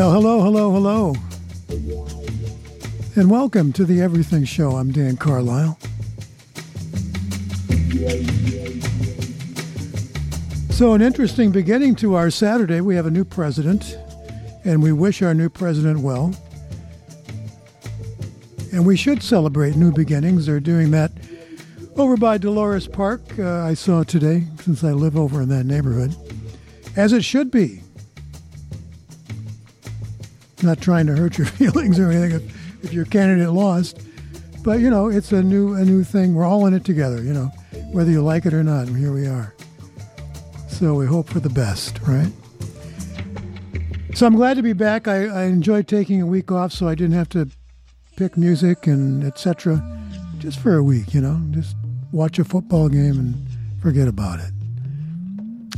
Well, hello, hello, hello. And welcome to the Everything Show. I'm Dan Carlisle. So, an interesting beginning to our Saturday. We have a new president, and we wish our new president well. And we should celebrate new beginnings. They're doing that over by Dolores Park, uh, I saw today, since I live over in that neighborhood, as it should be. Not trying to hurt your feelings or anything if, if your candidate lost, but you know it's a new a new thing. We're all in it together, you know, whether you like it or not. Here we are. So we hope for the best, right? So I'm glad to be back. I, I enjoyed taking a week off, so I didn't have to pick music and etc. Just for a week, you know, just watch a football game and forget about it.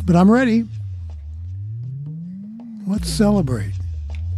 But I'm ready. Let's celebrate.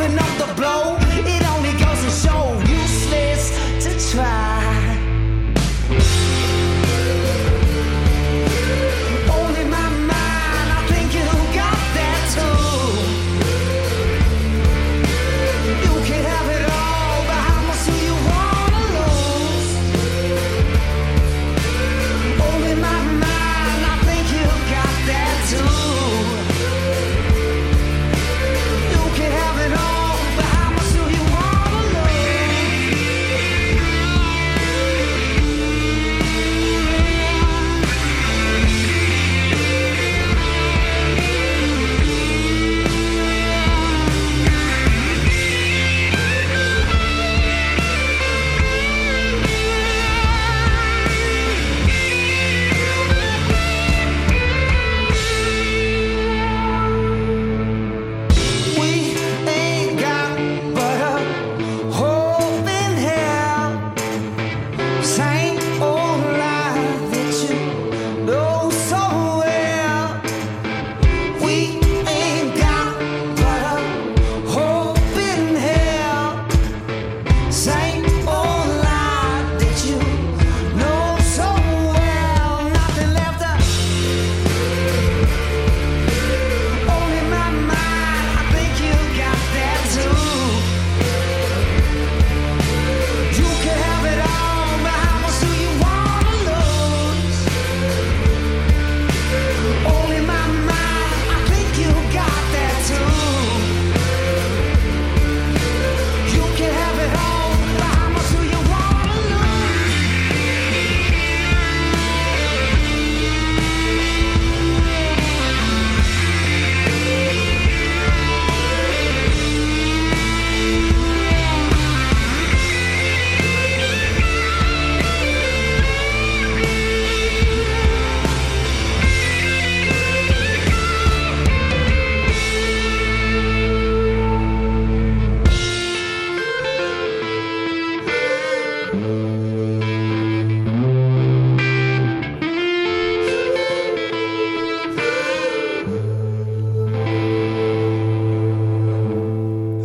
Soften up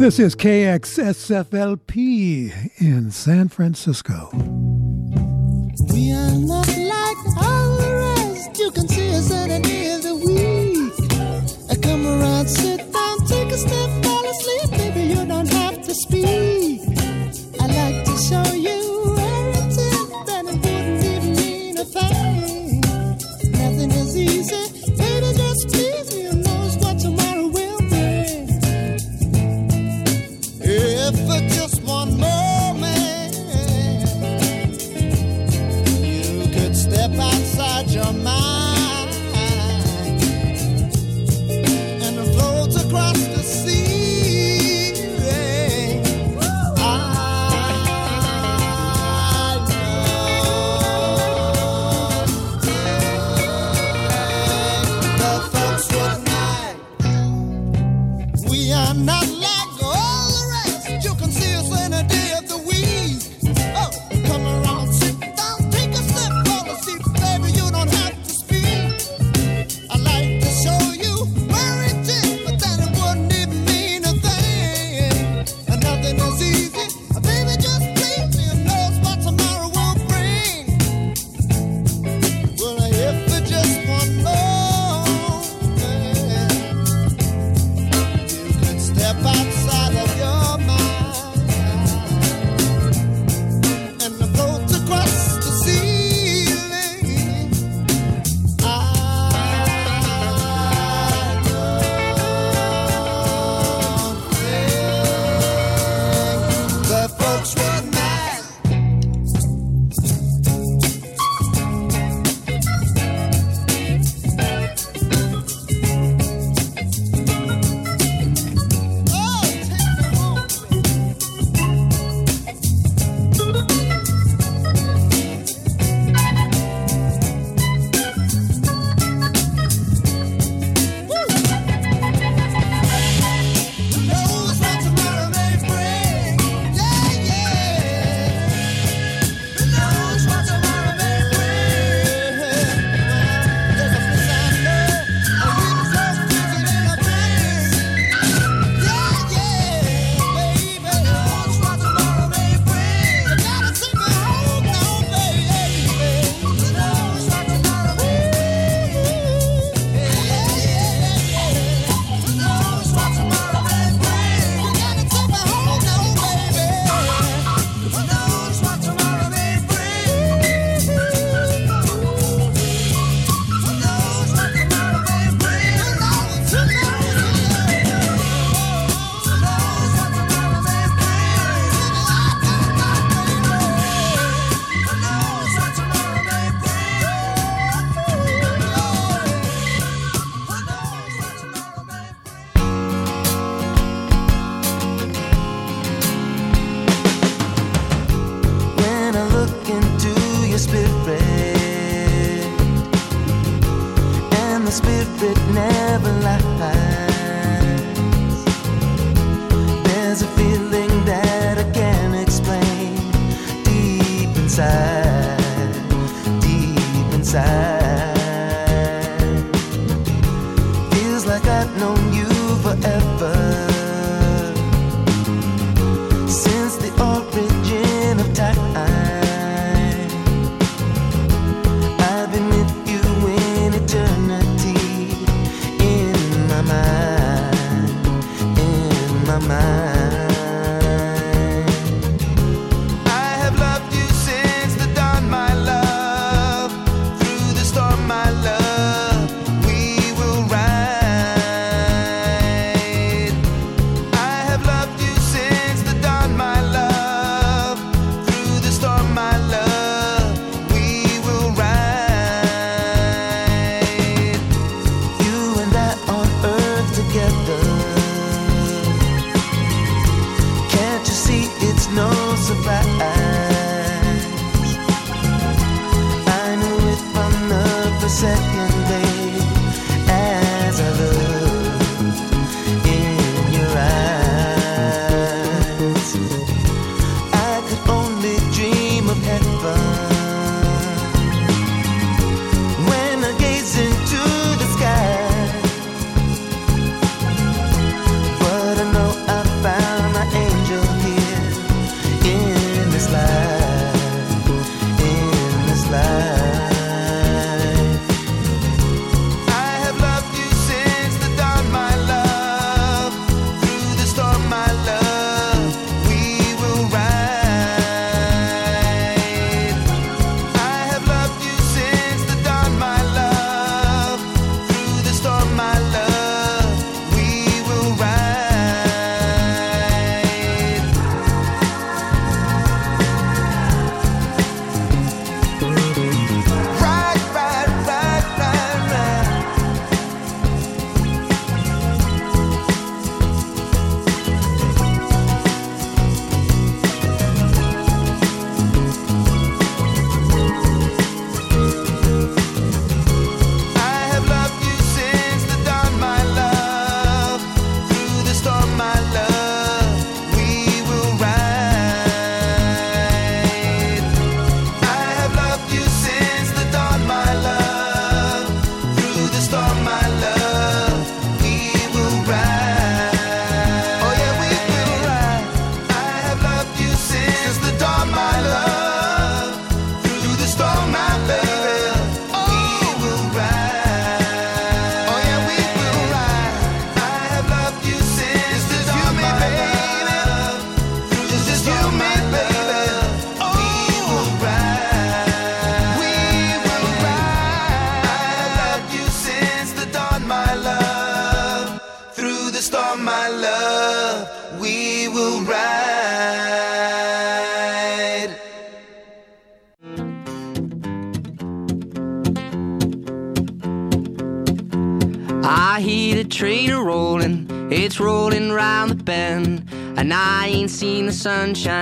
This is KXSFLP in San Francisco.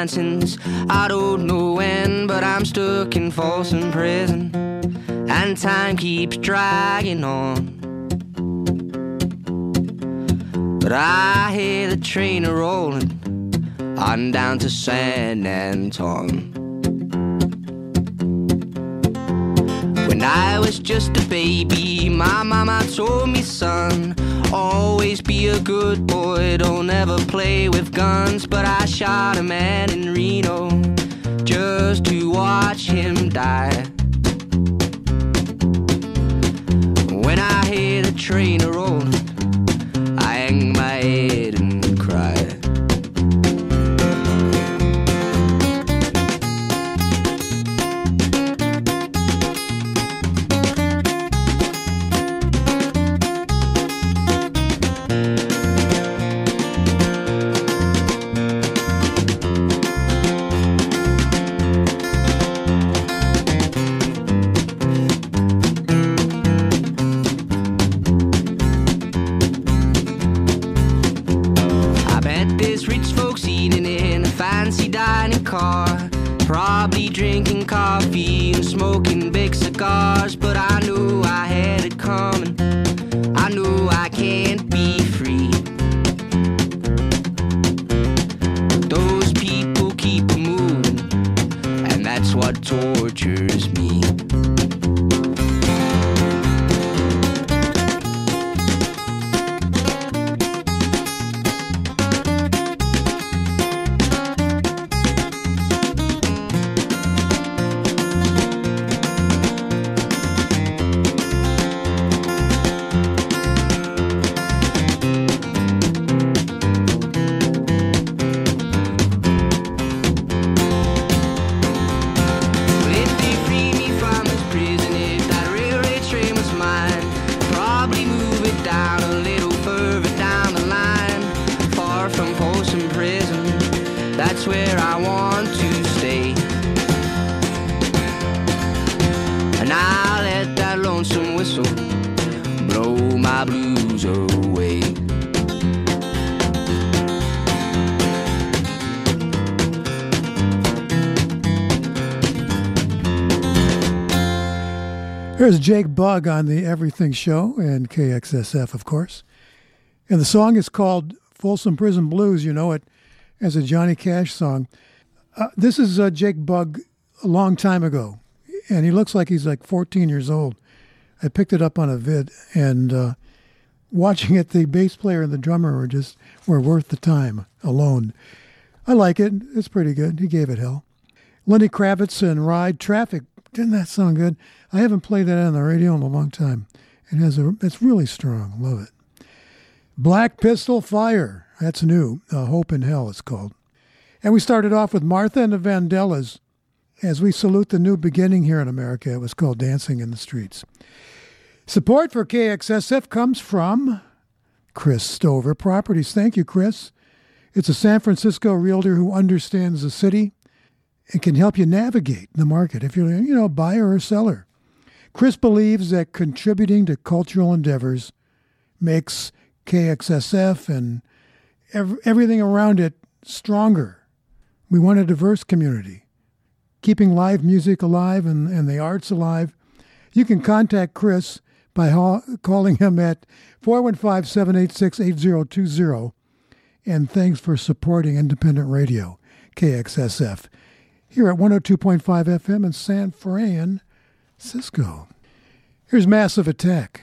since I don't know when, but I'm stuck in Folsom Prison, and time keeps dragging on. But I hear the train a rolling on down to San Anton. When I was just a baby, my mama told me, son, always be a good boy, don't ever play with guns. But I shot a man in Here's Jake Bugg on the Everything Show and KXSF, of course. And the song is called Folsom Prison Blues. You know it as a Johnny Cash song. Uh, this is uh, Jake Bugg a long time ago, and he looks like he's like 14 years old. I picked it up on a vid, and uh, watching it, the bass player and the drummer were just were worth the time alone. I like it. It's pretty good. He gave it hell. Lenny Kravitz and Ride Traffic. Didn't that sound good? I haven't played that on the radio in a long time. It has a. It's really strong. Love it. Black Pistol Fire. That's new. Uh, Hope in Hell. It's called. And we started off with Martha and the Vandellas as we salute the new beginning here in America. It was called Dancing in the Streets. Support for KXSF comes from Chris Stover Properties. Thank you, Chris. It's a San Francisco realtor who understands the city and can help you navigate the market if you're, you know, a buyer or seller. Chris believes that contributing to cultural endeavors makes KXSF and ev- everything around it stronger. We want a diverse community, keeping live music alive and, and the arts alive. You can contact Chris by ha- calling him at 415 786 8020. And thanks for supporting independent radio, KXSF, here at 102.5 FM in San Francisco. Here's Massive Attack.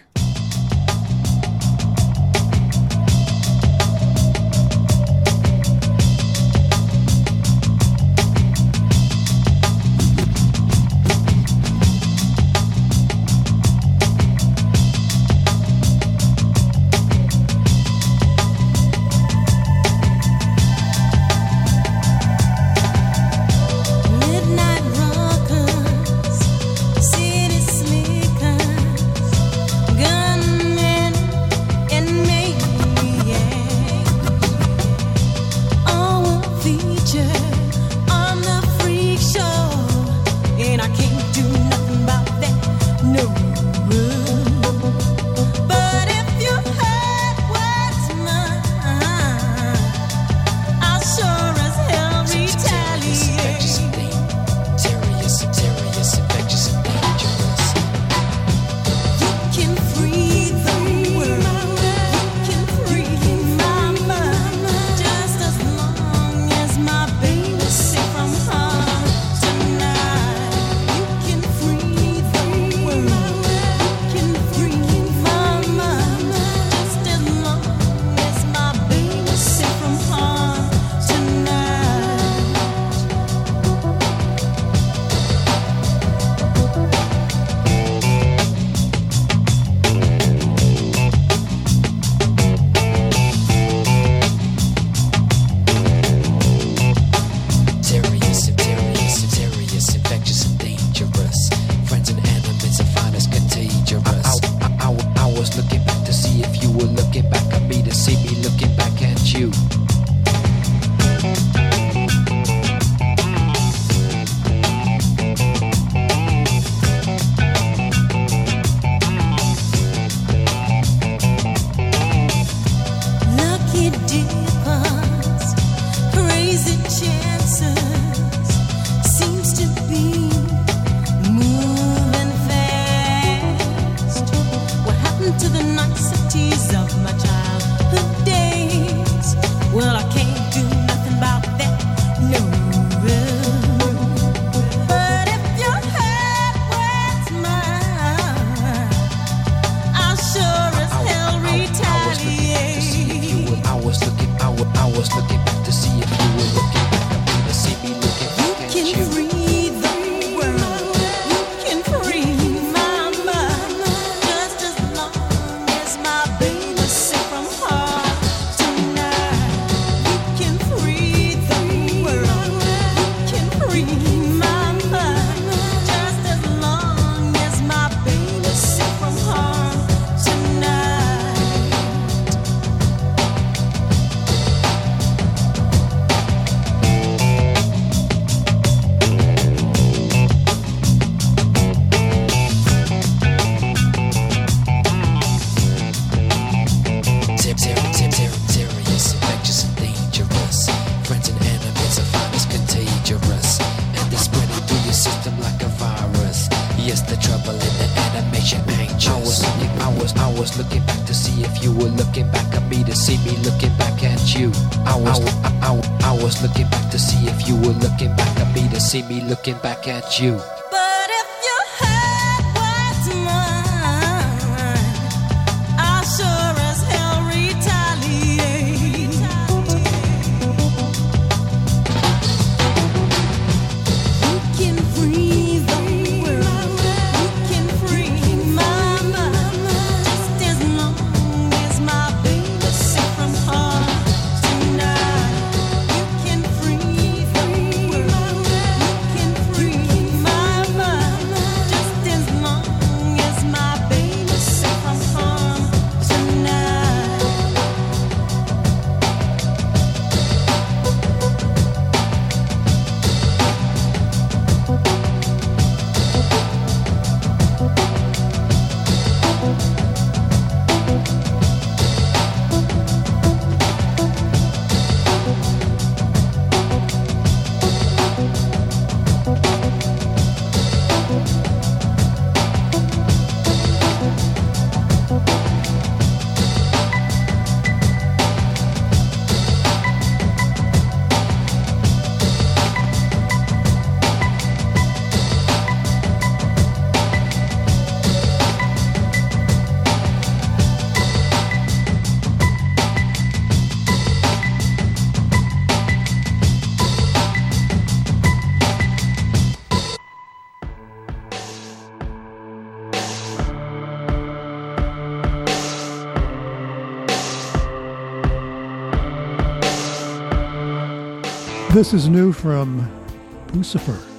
See me looking back at you. This is new from Puscifer.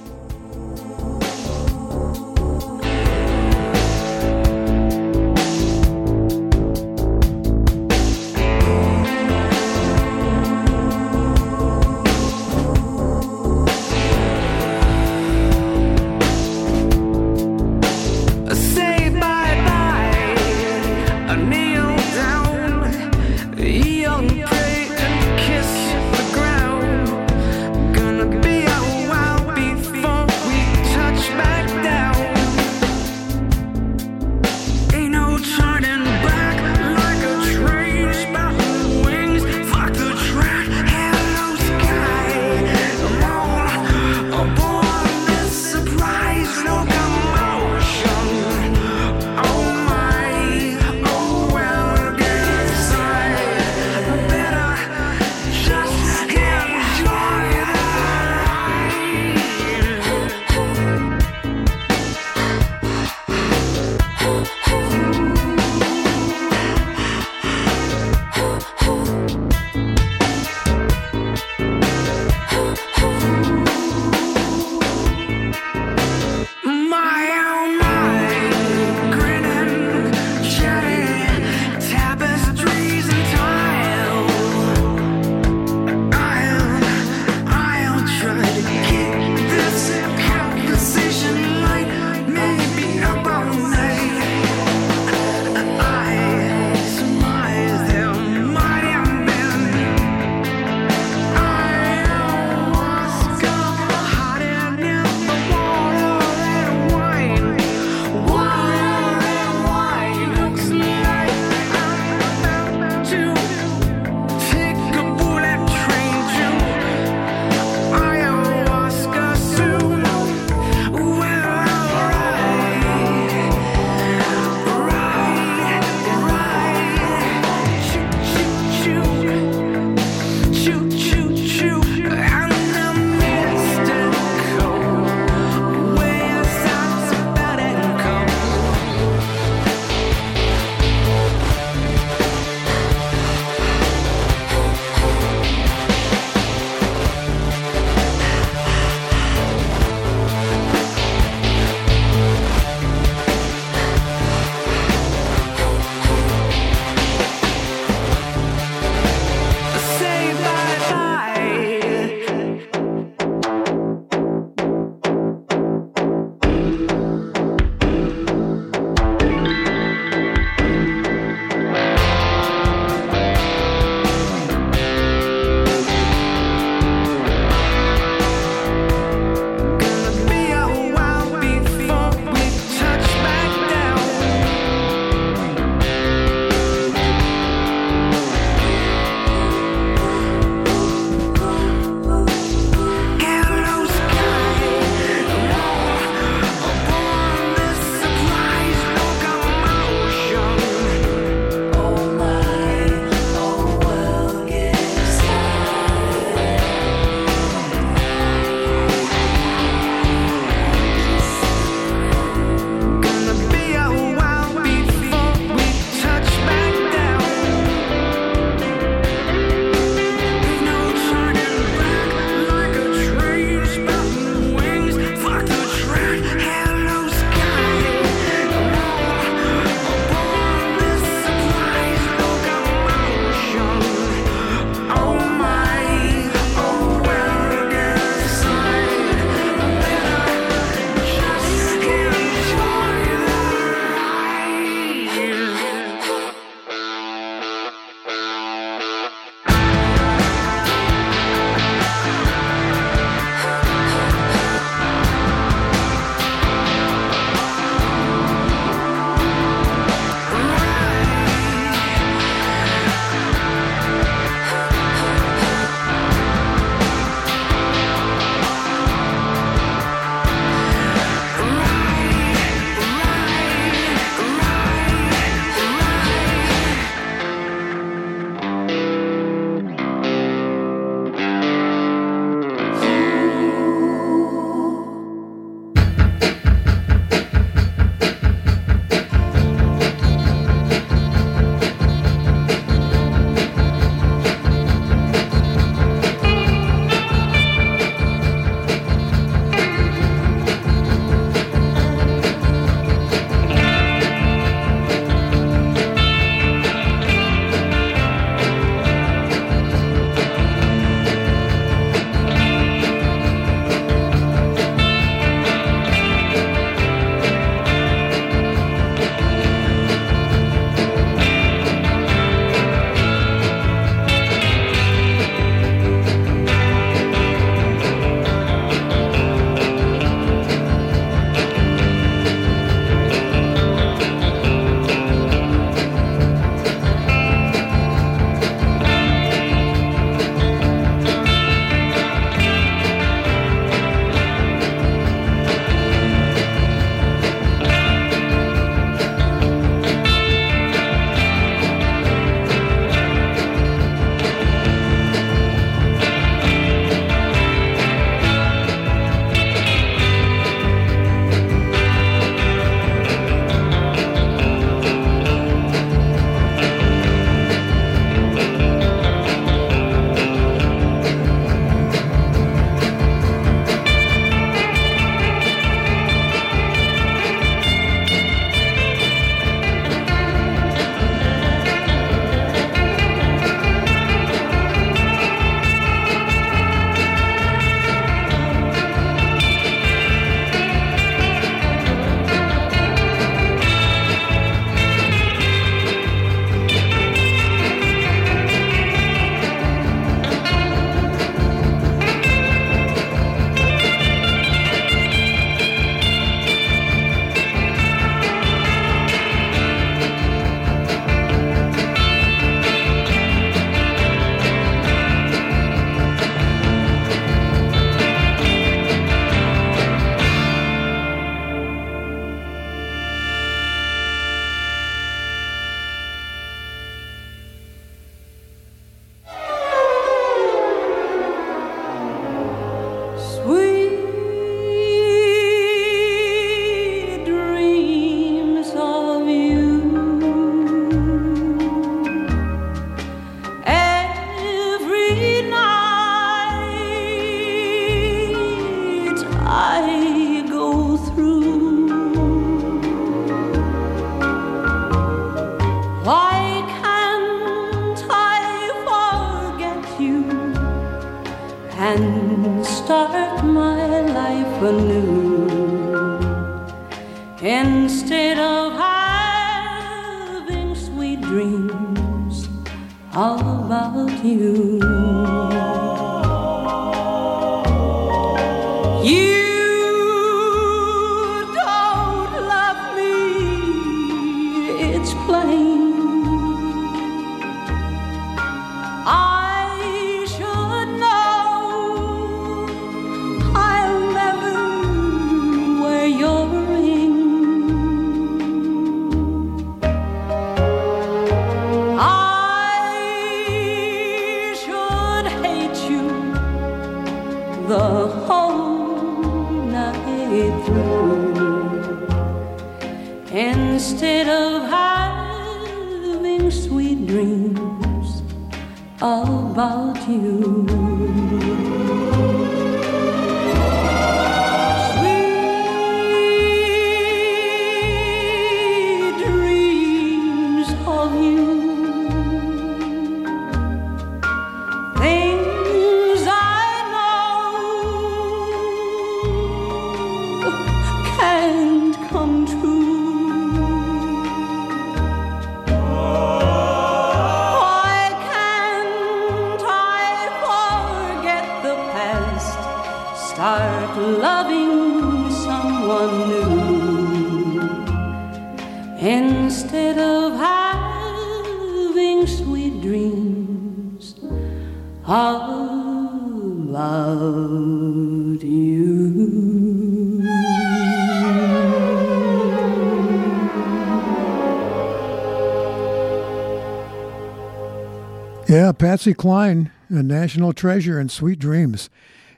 Patsy Cline, a national treasure and sweet dreams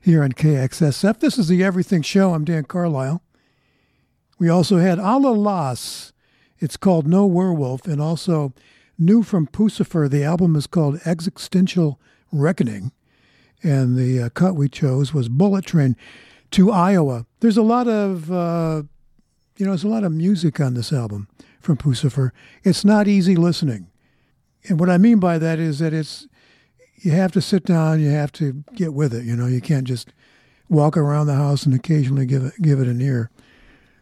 here on KXSF. This is the Everything Show. I'm Dan Carlisle. We also had Allah-Las. It's called No Werewolf, and also new from Puscifer. The album is called Existential Reckoning, and the uh, cut we chose was Bullet Train to Iowa. There's a lot of, uh, you know, there's a lot of music on this album from Puscifer. It's not easy listening. And what I mean by that is that it's you have to sit down, you have to get with it. You know, you can't just walk around the house and occasionally give it give it an ear.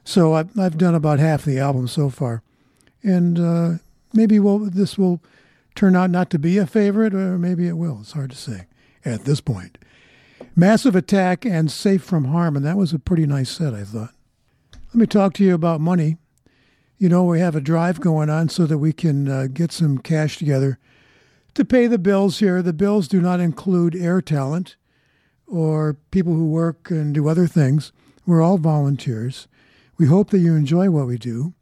So I've I've done about half the album so far, and uh, maybe will this will turn out not to be a favorite, or maybe it will. It's hard to say at this point. Massive Attack and Safe from Harm, and that was a pretty nice set, I thought. Let me talk to you about money. You know, we have a drive going on so that we can uh, get some cash together to pay the bills here. The bills do not include air talent or people who work and do other things. We're all volunteers. We hope that you enjoy what we do.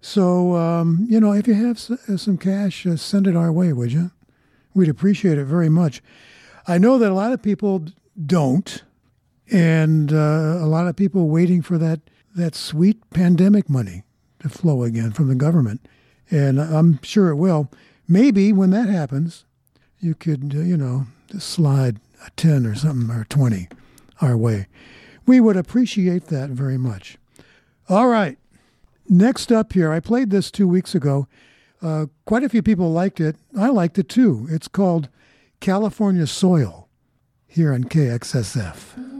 So, um, you know, if you have uh, some cash, uh, send it our way, would you? We'd appreciate it very much. I know that a lot of people don't, and uh, a lot of people waiting for that, that sweet pandemic money to flow again from the government. And I'm sure it will. Maybe when that happens, you could, uh, you know, slide a 10 or something or 20 our way. We would appreciate that very much. All right. Next up here, I played this two weeks ago. Uh, quite a few people liked it. I liked it too. It's called California Soil here on KXSF.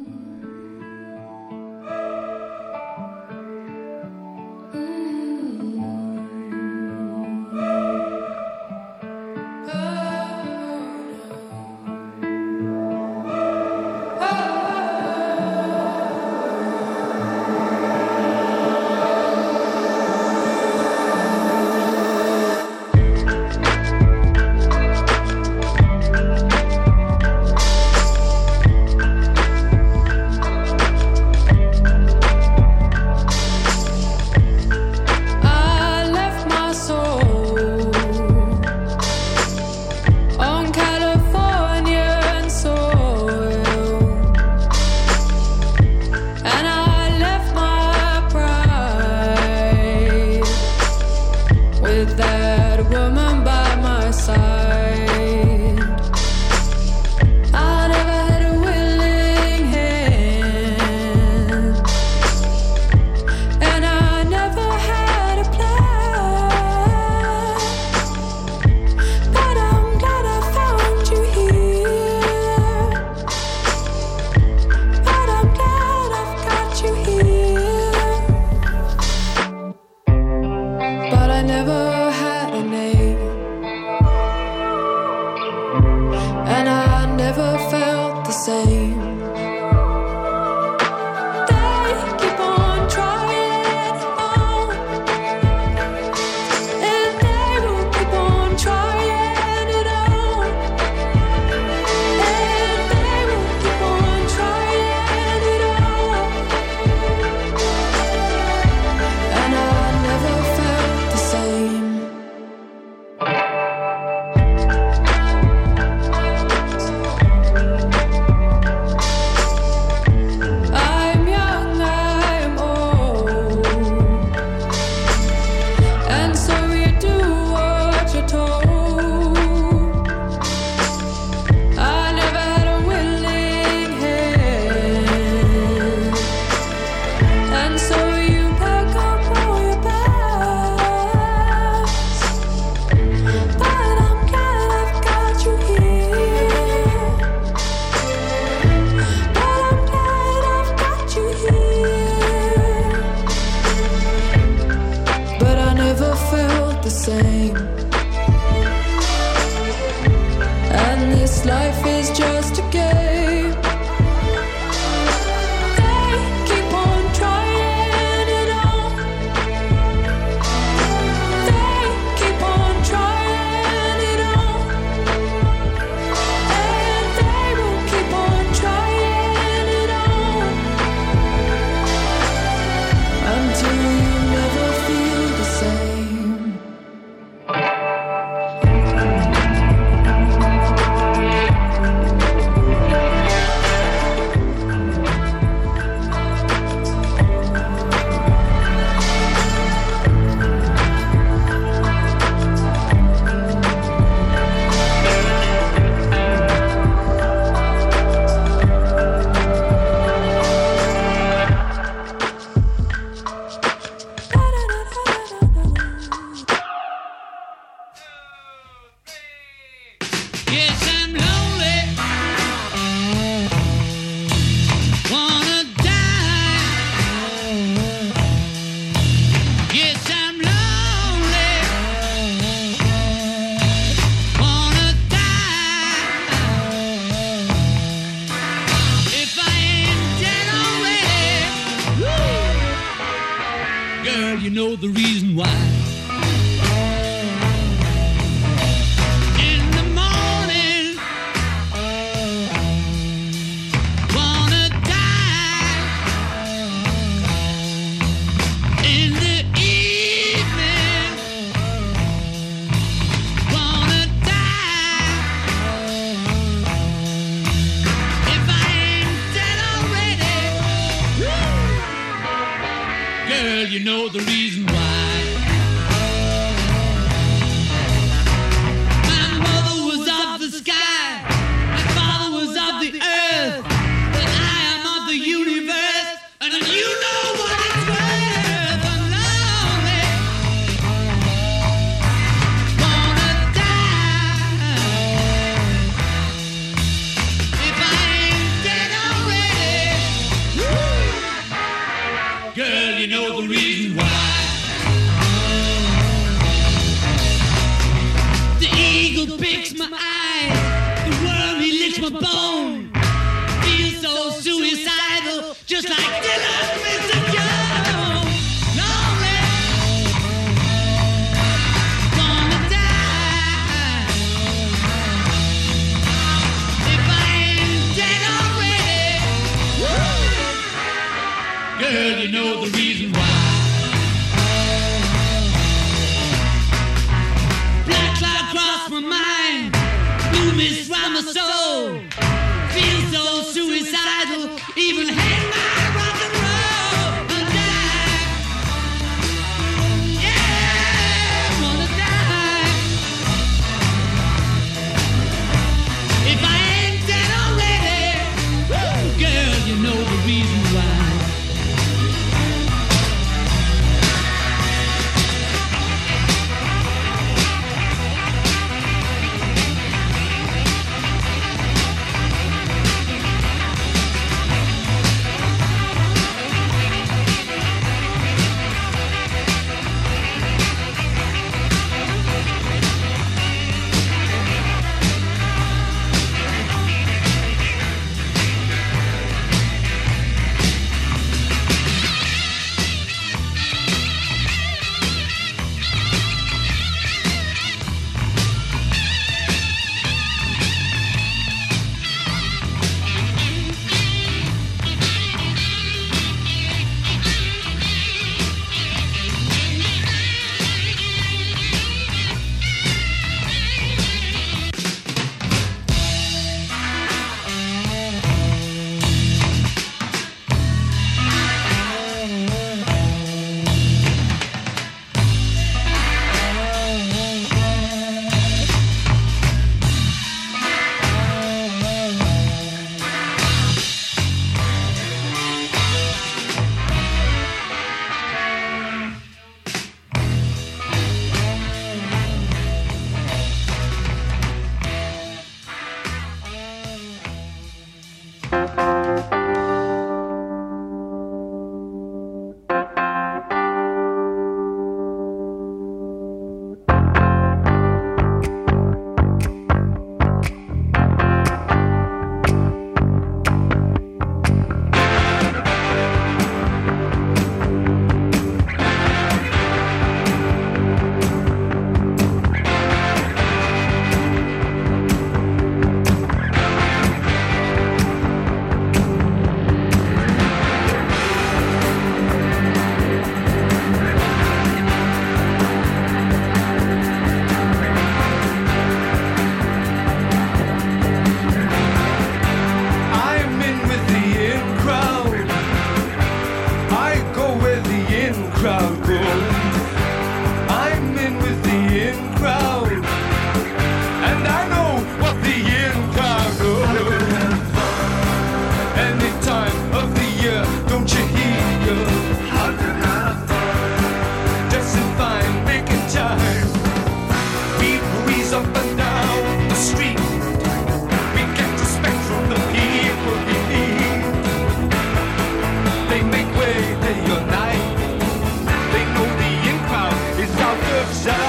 exile.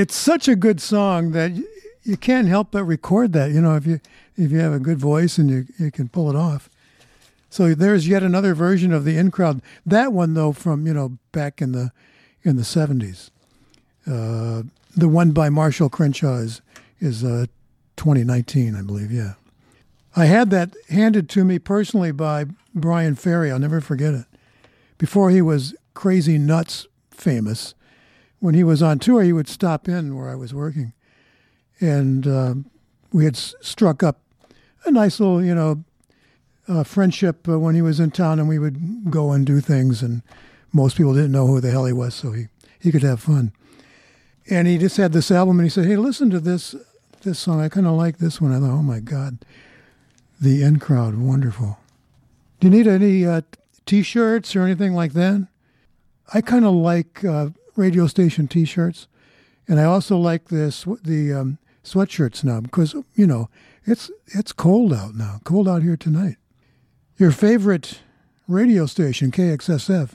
It's such a good song that you can't help but record that. You know, if you if you have a good voice and you you can pull it off. So there's yet another version of the in crowd. That one though, from you know back in the in the seventies. Uh, the one by Marshall Crenshaw is is uh, 2019, I believe. Yeah, I had that handed to me personally by Bryan Ferry. I'll never forget it. Before he was crazy nuts famous, when he was on tour, he would stop in where I was working, and uh, we had s- struck up a nice little, you know, uh, friendship uh, when he was in town, and we would go and do things. And most people didn't know who the hell he was, so he he could have fun. And he just had this album, and he said, "Hey, listen to this this song. I kind of like this one." I thought, "Oh my God, the In Crowd, wonderful." Do you need any uh, T-shirts or anything like that? I kind of like uh, radio station T-shirts, and I also like this the um, sweatshirts now because you know it's it's cold out now. Cold out here tonight. Your favorite radio station KXSF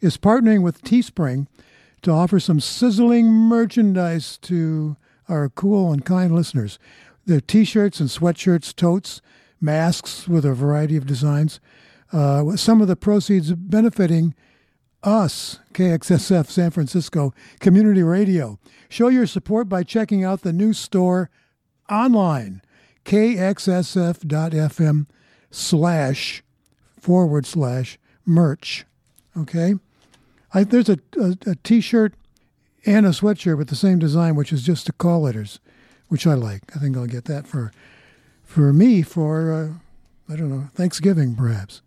is partnering with Teespring to offer some sizzling merchandise to our cool and kind listeners. They're T-shirts and sweatshirts, totes, masks with a variety of designs. Uh, some of the proceeds benefiting us, KXSF San Francisco Community Radio. Show your support by checking out the new store online, kxsf.fm slash forward slash merch. Okay? I, there's a, a, a t-shirt and a sweatshirt with the same design, which is just the call letters, which I like. I think I'll get that for for me for, uh, I don't know, Thanksgiving perhaps.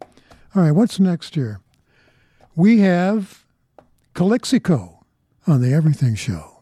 All right, what's next here? We have Calexico on the Everything Show.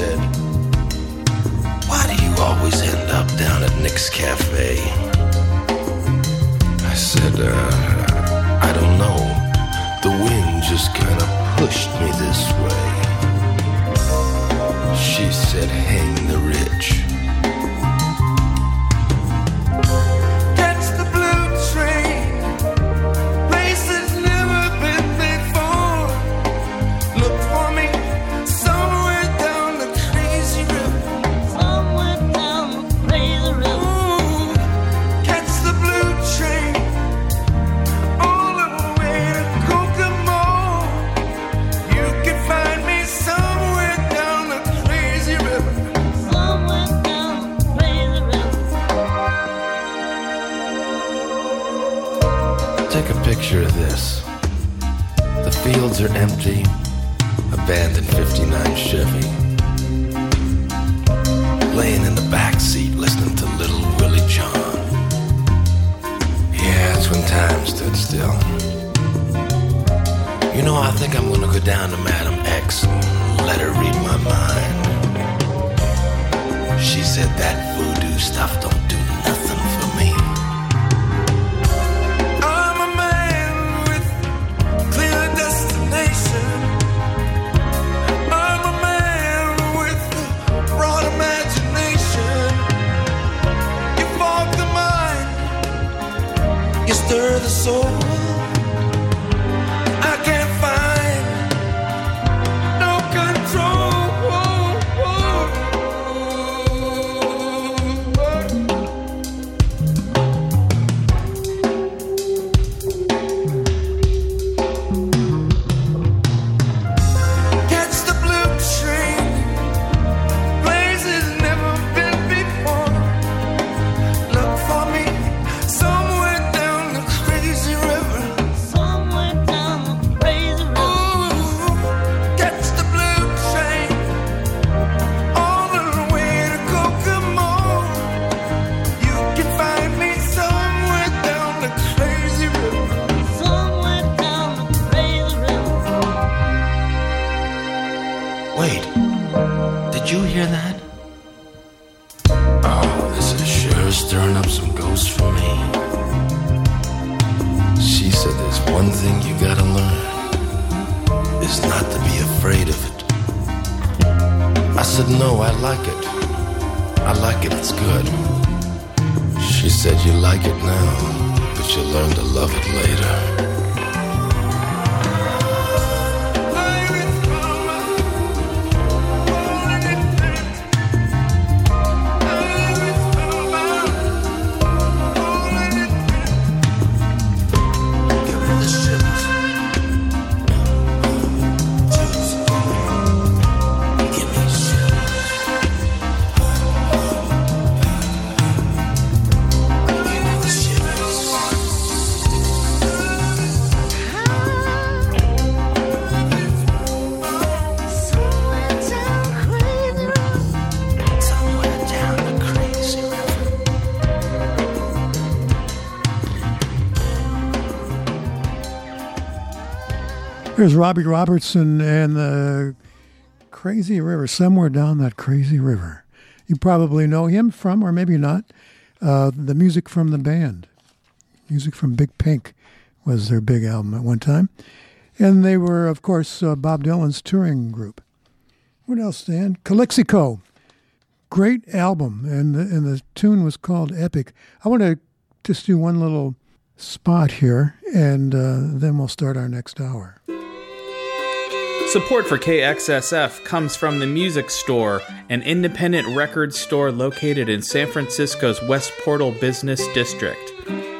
Said, that voodoo stuff don't Here's Robbie Robertson and the Crazy River, somewhere down that crazy river. You probably know him from, or maybe not, uh, the music from the band. Music from Big Pink was their big album at one time. And they were, of course, uh, Bob Dylan's touring group. What else, Dan? Calexico. Great album, and the, and the tune was called Epic. I want to just do one little spot here, and uh, then we'll start our next hour. Support for KXSF comes from the Music Store, an independent record store located in San Francisco's West Portal Business District.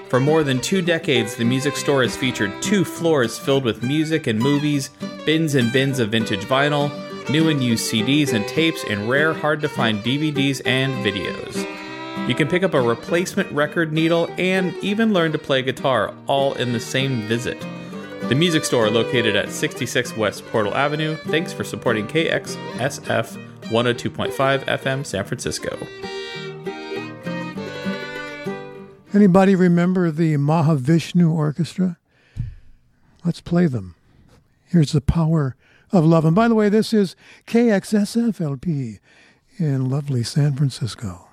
For more than two decades, the Music Store has featured two floors filled with music and movies, bins and bins of vintage vinyl, new and used CDs and tapes, and rare, hard to find DVDs and videos. You can pick up a replacement record needle and even learn to play guitar all in the same visit. The music store located at 66 West Portal Avenue. Thanks for supporting KXSF 102.5 FM San Francisco. Anybody remember the Mahavishnu Orchestra? Let's play them. Here's the power of love. And by the way, this is KXSFLP in lovely San Francisco.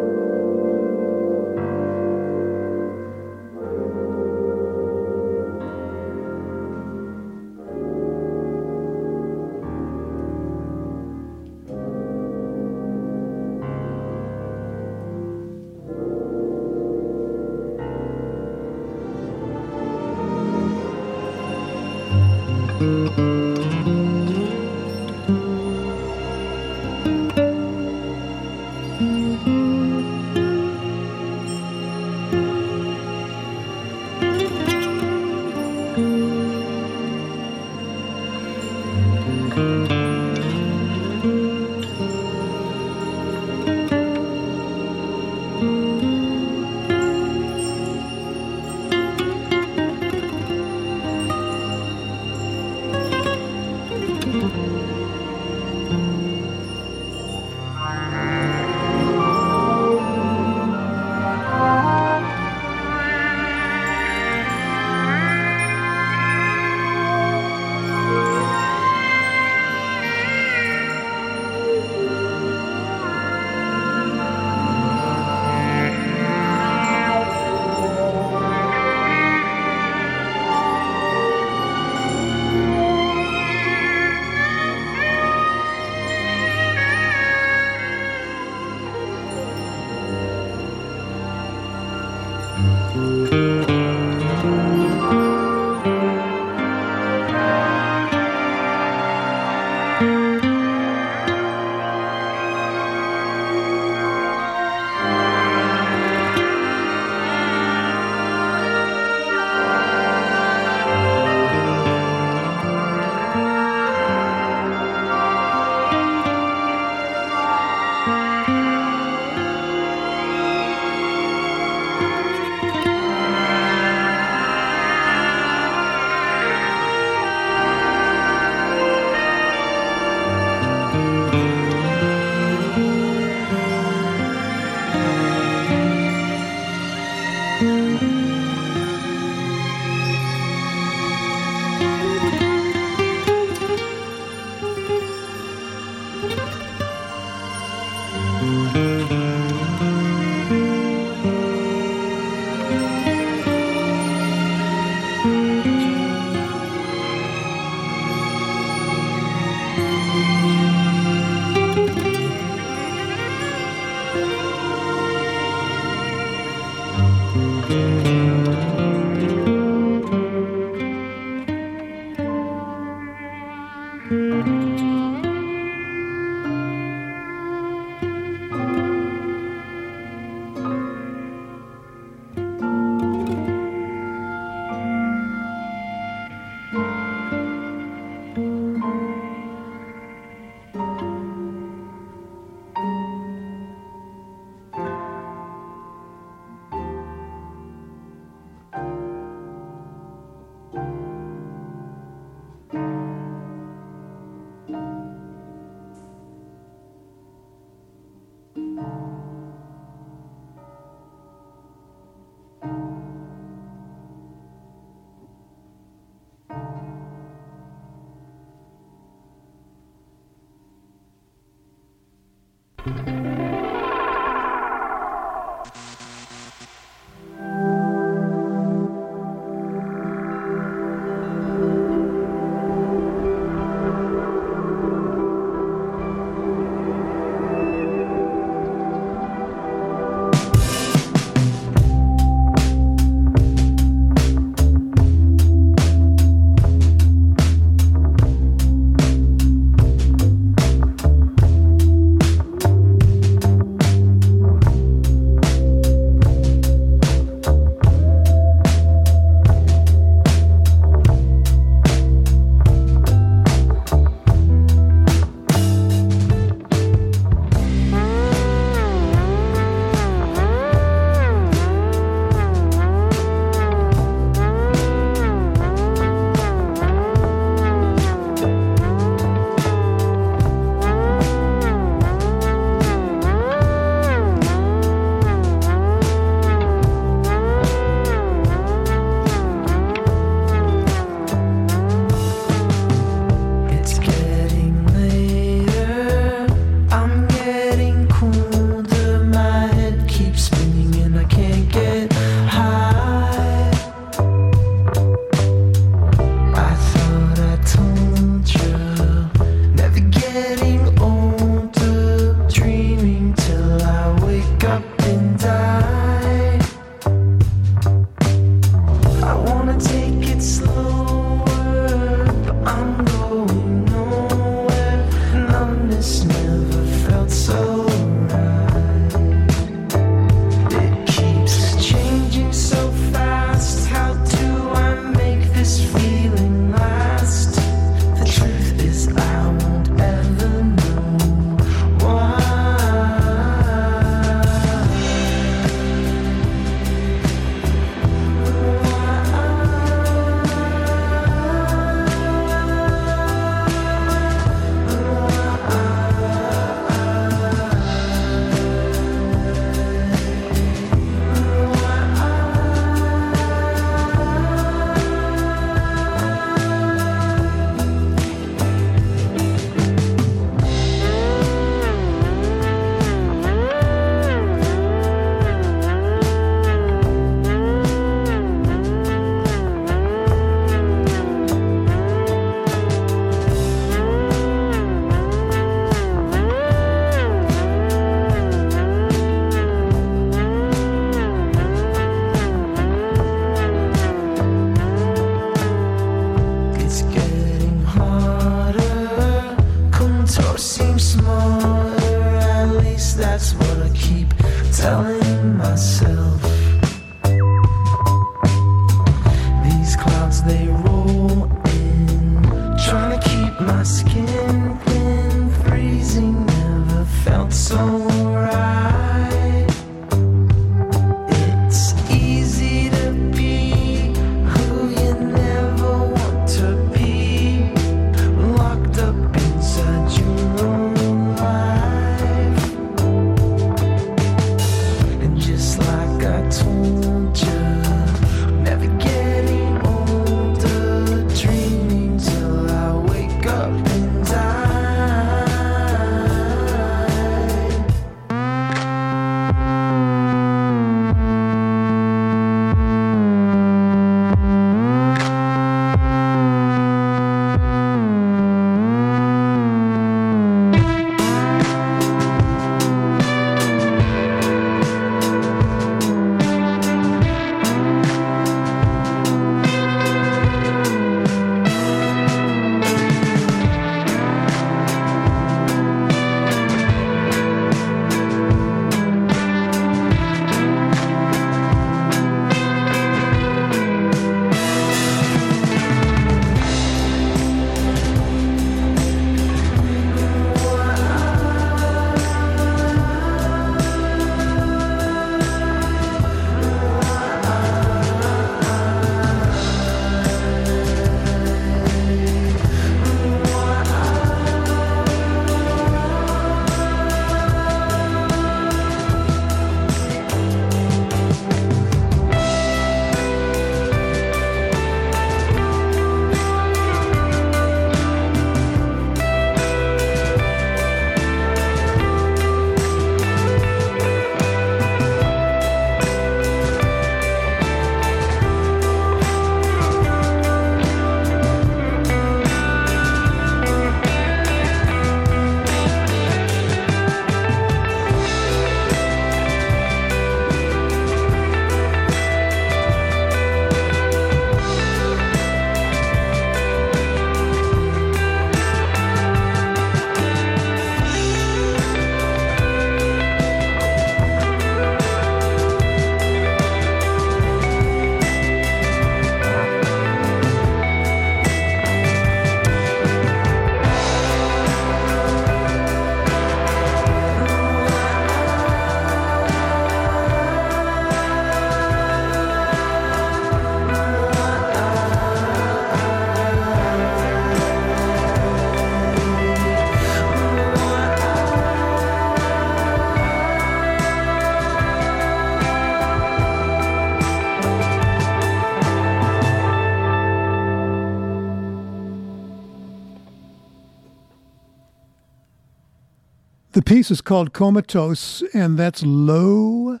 Piece is called Comatose, and that's Low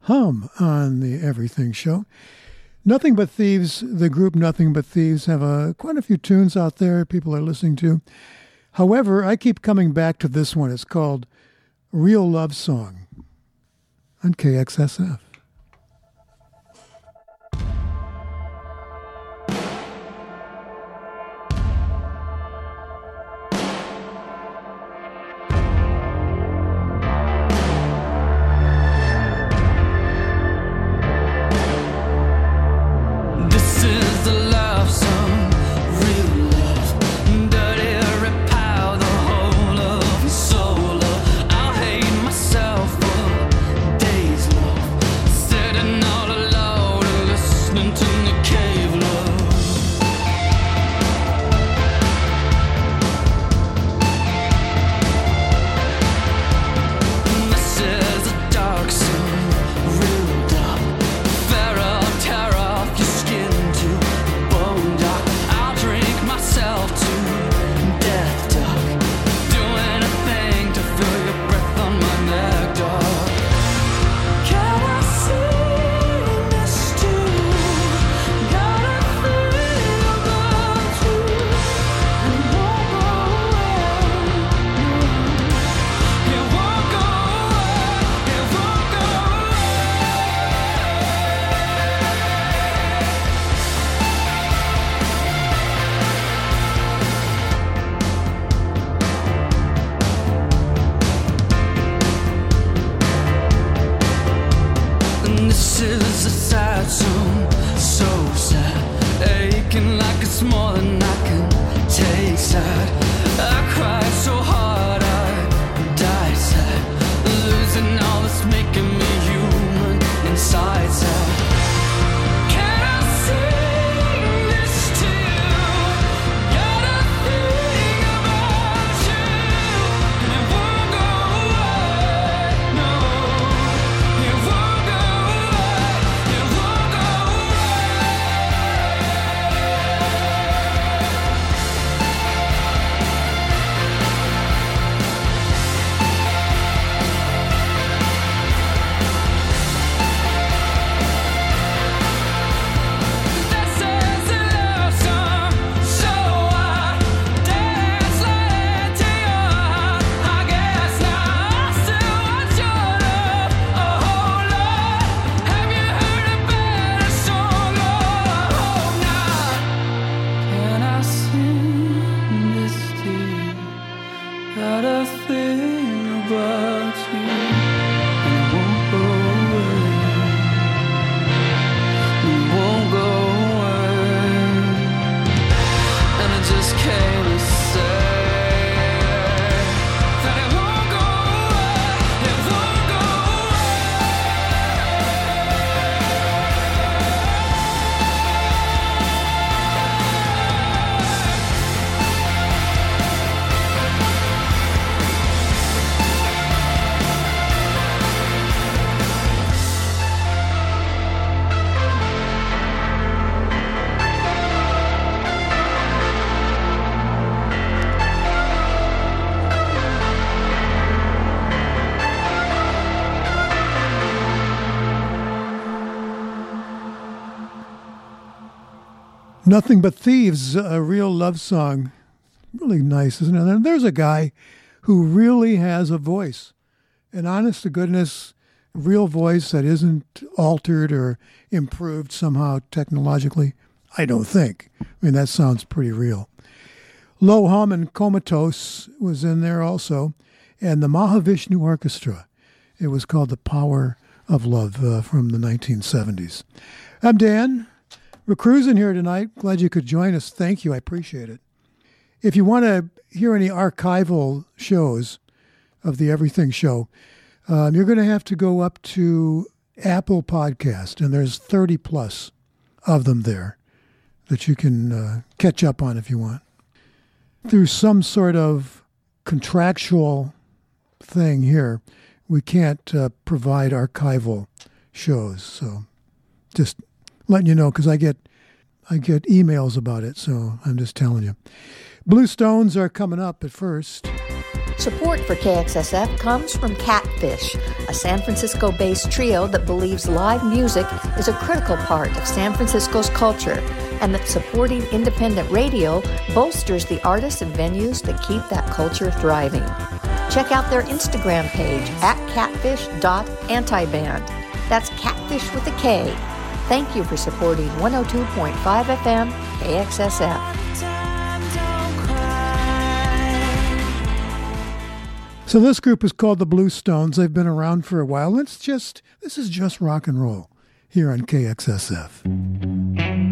Hum on the Everything Show. Nothing But Thieves, the group Nothing But Thieves, have a, quite a few tunes out there people are listening to. However, I keep coming back to this one. It's called Real Love Song on KXSF. Nothing But Thieves, a real love song. Really nice, isn't it? And there's a guy who really has a voice, an honest to goodness, real voice that isn't altered or improved somehow technologically. I don't think. I mean, that sounds pretty real. Low Hum and Comatose was in there also, and the Mahavishnu Orchestra. It was called The Power of Love uh, from the 1970s. I'm Dan. We're cruising here tonight. Glad you could join us. Thank you. I appreciate it. If you want to hear any archival shows of the Everything Show, um, you're going to have to go up to Apple Podcast, and there's 30 plus of them there that you can uh, catch up on if you want. Through some sort of contractual thing here, we can't uh, provide archival shows. So just letting you know because I get I get emails about it. So I'm just telling you. Blue Stones are coming up at first. Support for KXSF comes from Catfish, a San Francisco based trio that believes live music is a critical part of San Francisco's culture and that supporting independent radio bolsters the artists and venues that keep that culture thriving. Check out their Instagram page at catfish.antiband. That's catfish with a K. Thank you for supporting 102.5 FM KXSF. So this group is called the Blue Stones. They've been around for a while. It's just this is just rock and roll here on KXSF.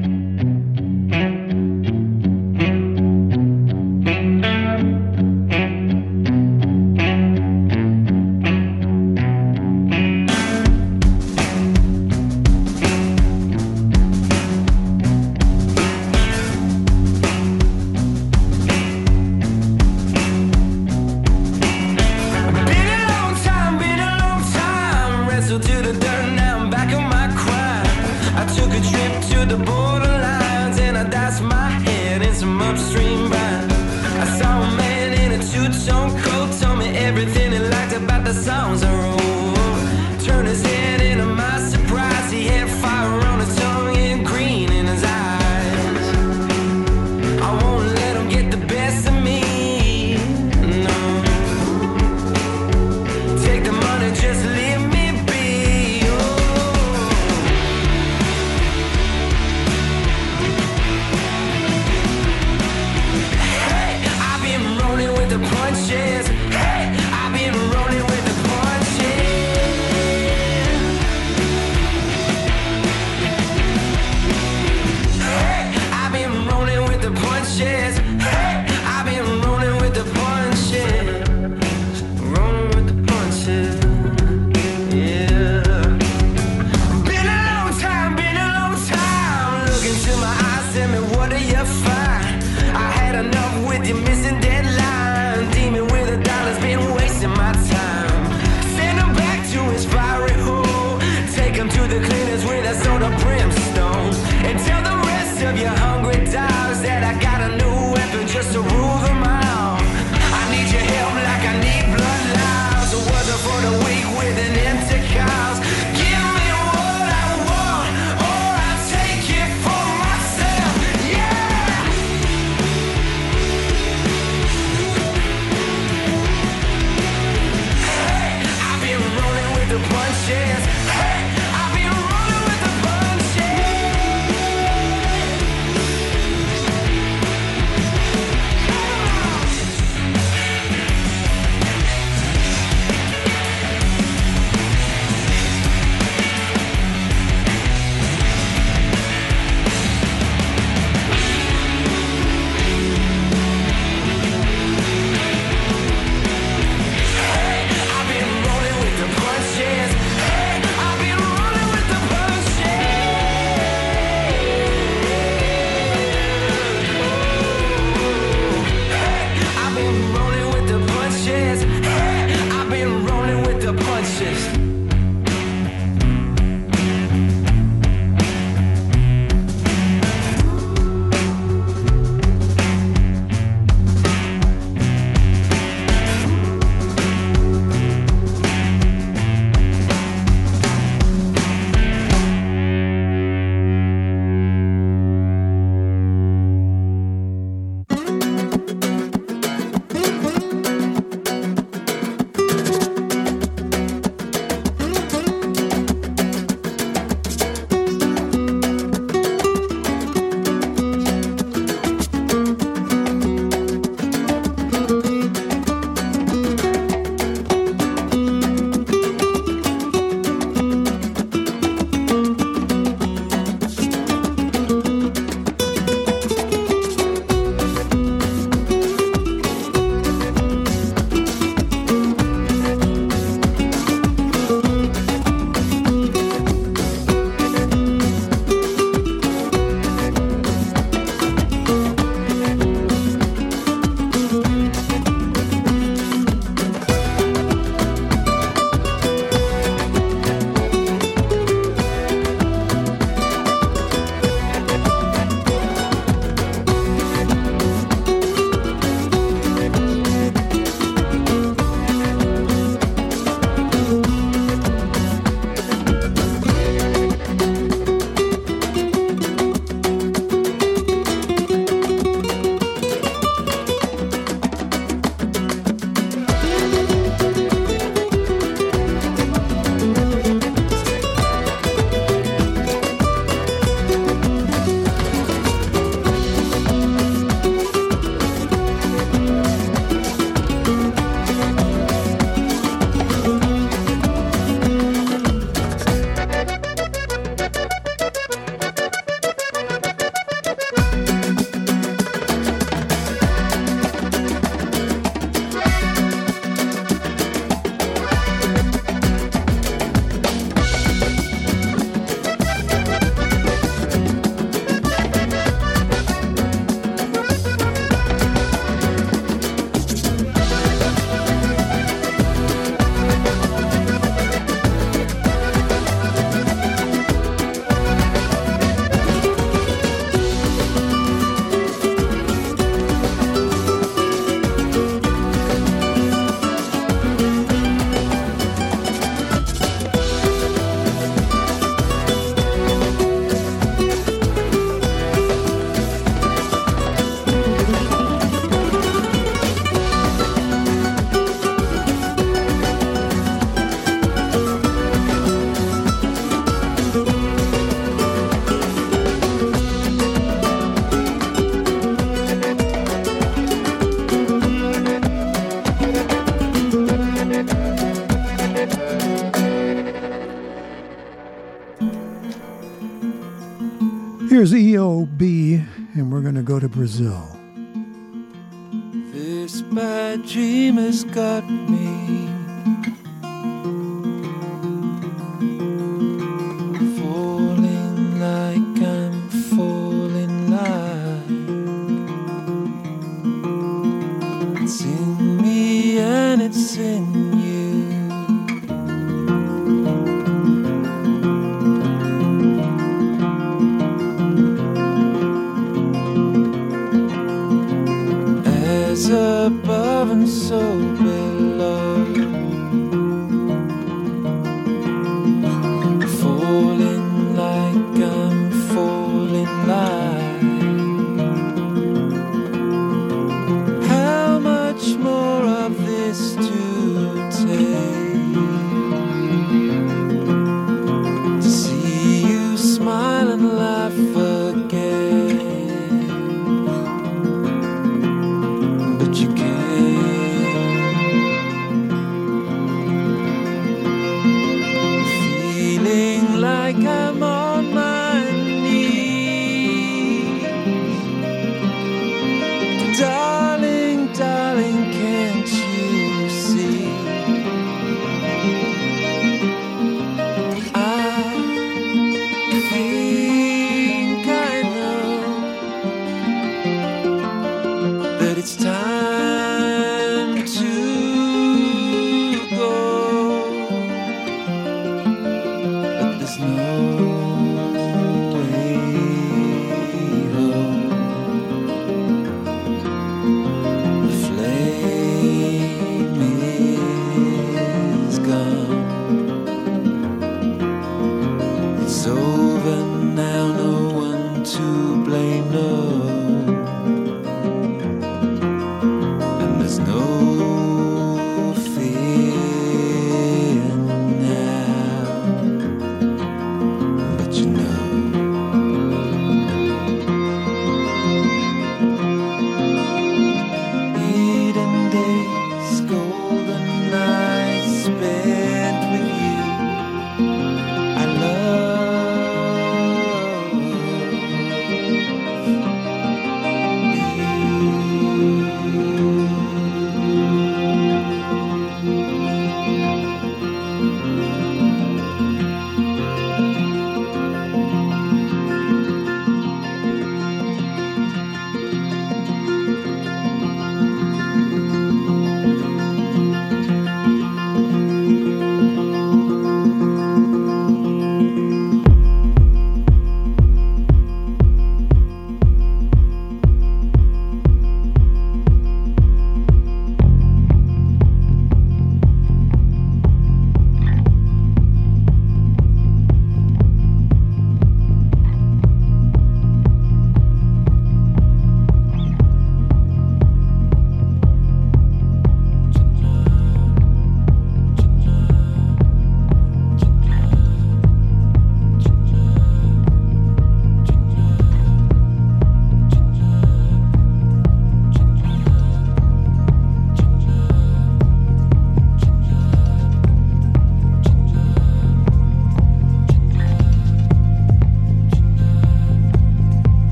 Here's EOB, and we're going to go to Brazil.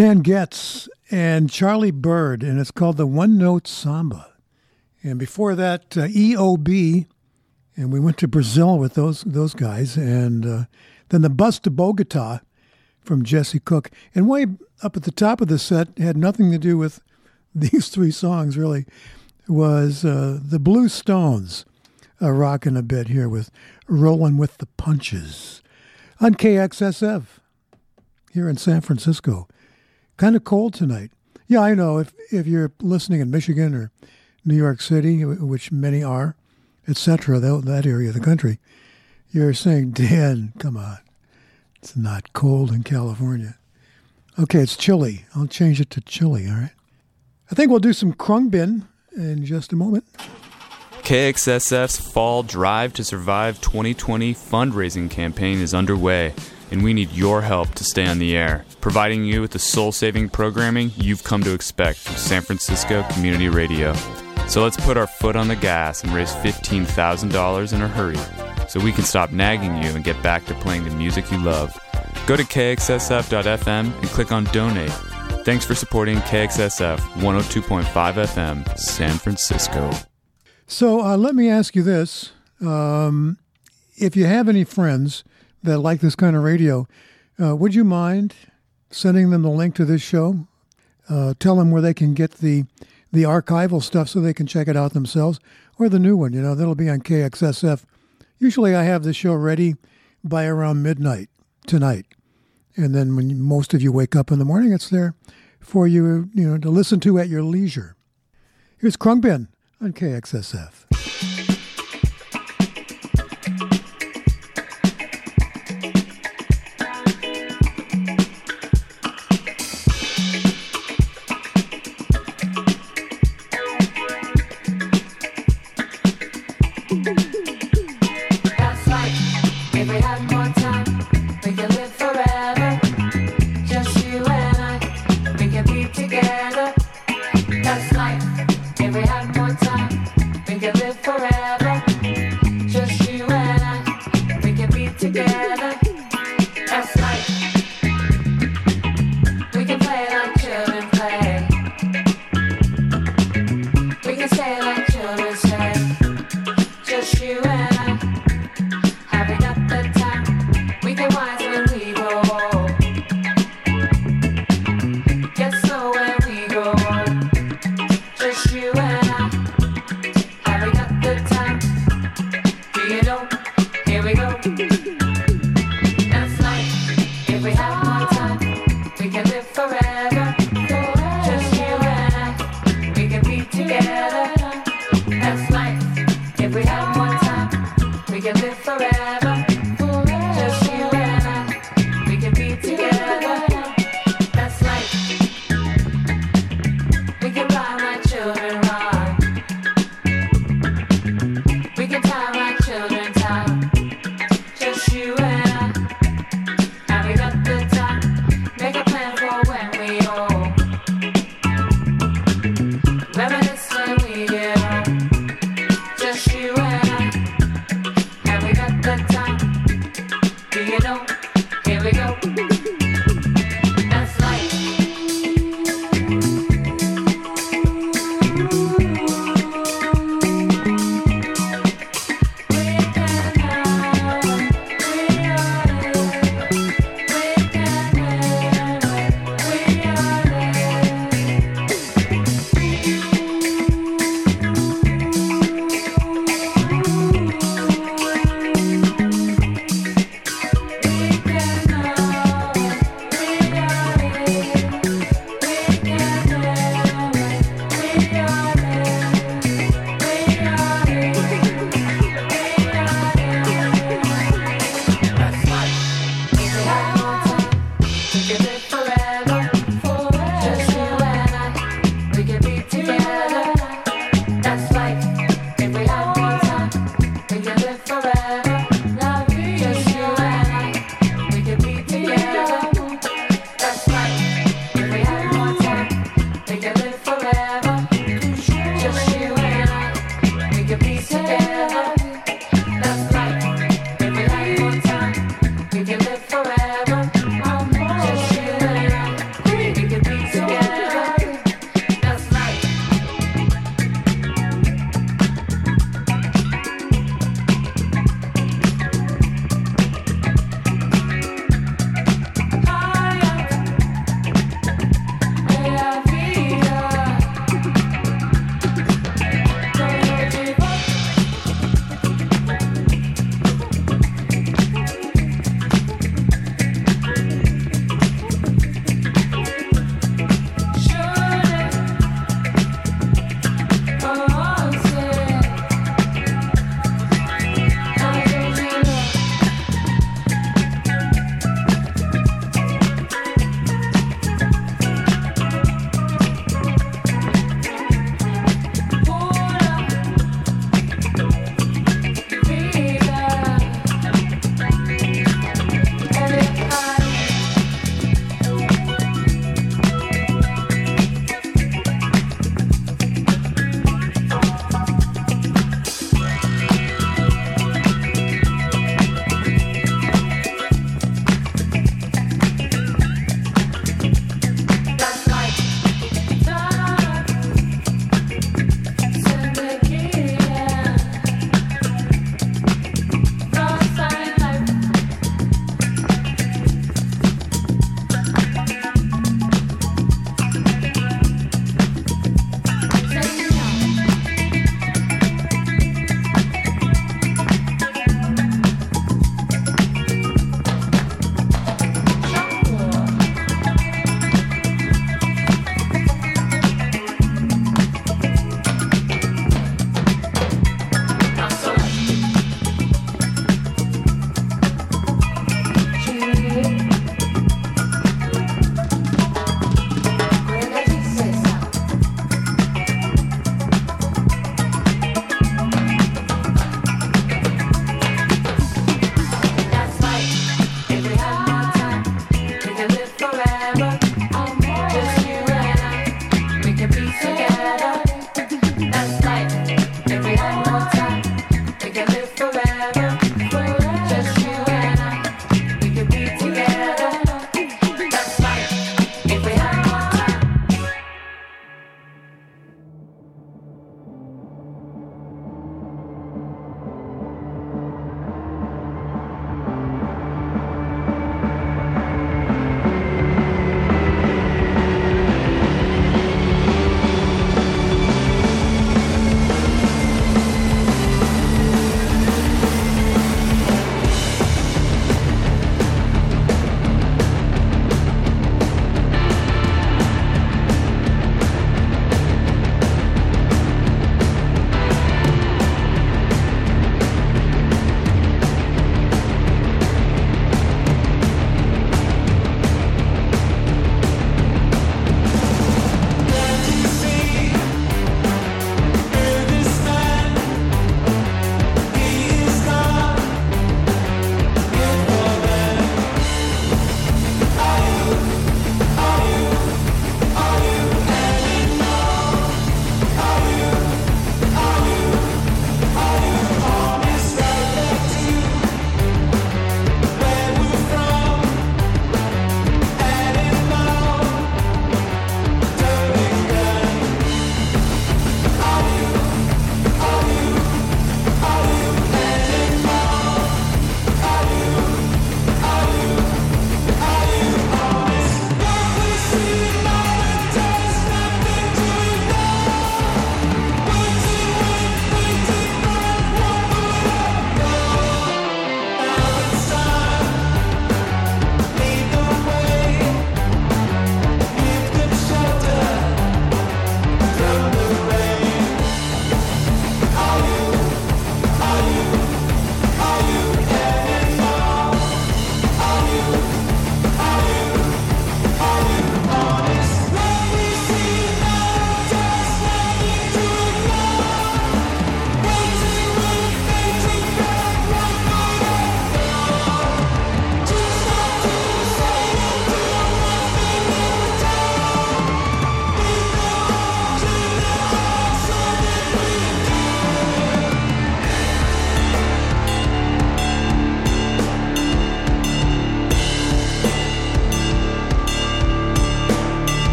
Stan Getz and Charlie Byrd, and it's called the One Note Samba. And before that, uh, EOB, and we went to Brazil with those those guys, and uh, then the Bus to Bogota from Jesse Cook. And way up at the top of the set had nothing to do with these three songs, really, was uh, the Blue Stones, uh, rocking a bit here with Rolling with the Punches on KXSF here in San Francisco. Kind of cold tonight. Yeah, I know. If if you're listening in Michigan or New York City, which many are, etc., that, that area of the country, you're saying, Dan, come on. It's not cold in California. Okay, it's chilly. I'll change it to chilly, all right? I think we'll do some Khruangbin in just a moment. KXSF's Fall Drive to Survive 2020 fundraising campaign is underway, and we need your help to stay on the air, providing you with the soul saving programming you've come to expect from San Francisco Community Radio. So let's put our foot on the gas and raise $15,000 in a hurry so we can stop nagging you and get back to playing the music you love. Go to kxsf.fm and click on donate. Thanks for supporting KXSF 102.5 FM, San Francisco. So uh, let me ask you this. Um, if you have any friends that like this kind of radio, uh, would you mind sending them the link to this show? Uh, tell them where they can get the the archival stuff so they can check it out themselves, or the new one. You know that'll be on KXSF. Usually, I have the show ready by around midnight tonight, and then when most of you wake up in the morning, it's there for you, you know, to listen to at your leisure. Here's Khruangbin on KXSF.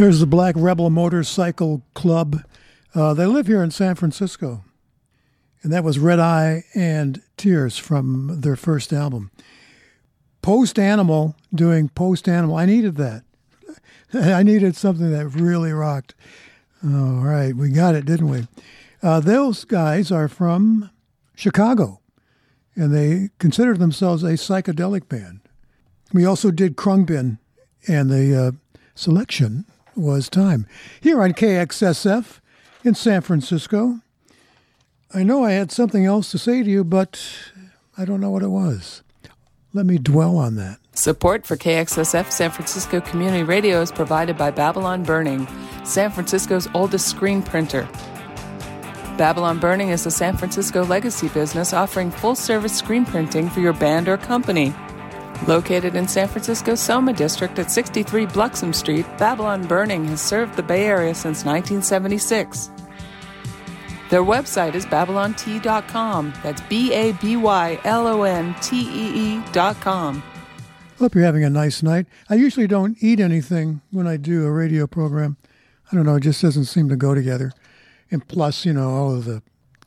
There's the Black Rebel Motorcycle Club. Uh, they live here in San Francisco. And that was Red Eye and Tears from their first album. Post Animal doing Post Animal. I needed that. I needed something that really rocked. All right, we got it, didn't we? Uh, those guys are from Chicago, and they consider themselves a psychedelic band. We also did Khruangbin, and the uh, selection was Time. Here on KXSF in San Francisco. I know I had something else to say to you, but I don't know what it was. Let me dwell on that. Support for KXSF San Francisco Community Radio is provided by Babylon Burning, San Francisco's oldest screen printer. Babylon Burning is a San Francisco legacy business offering full service screen printing for your band or company. Located in San Francisco's Soma District at 63 Bluxom Street, Babylon Burning has served the Bay Area since 1976. Their website is babylontee.com. That's B A B Y L O N T E E.com. Hope you're having a nice night. I usually don't eat anything when I do a radio program. I don't know, it just doesn't seem to go together. And plus, you know, all of the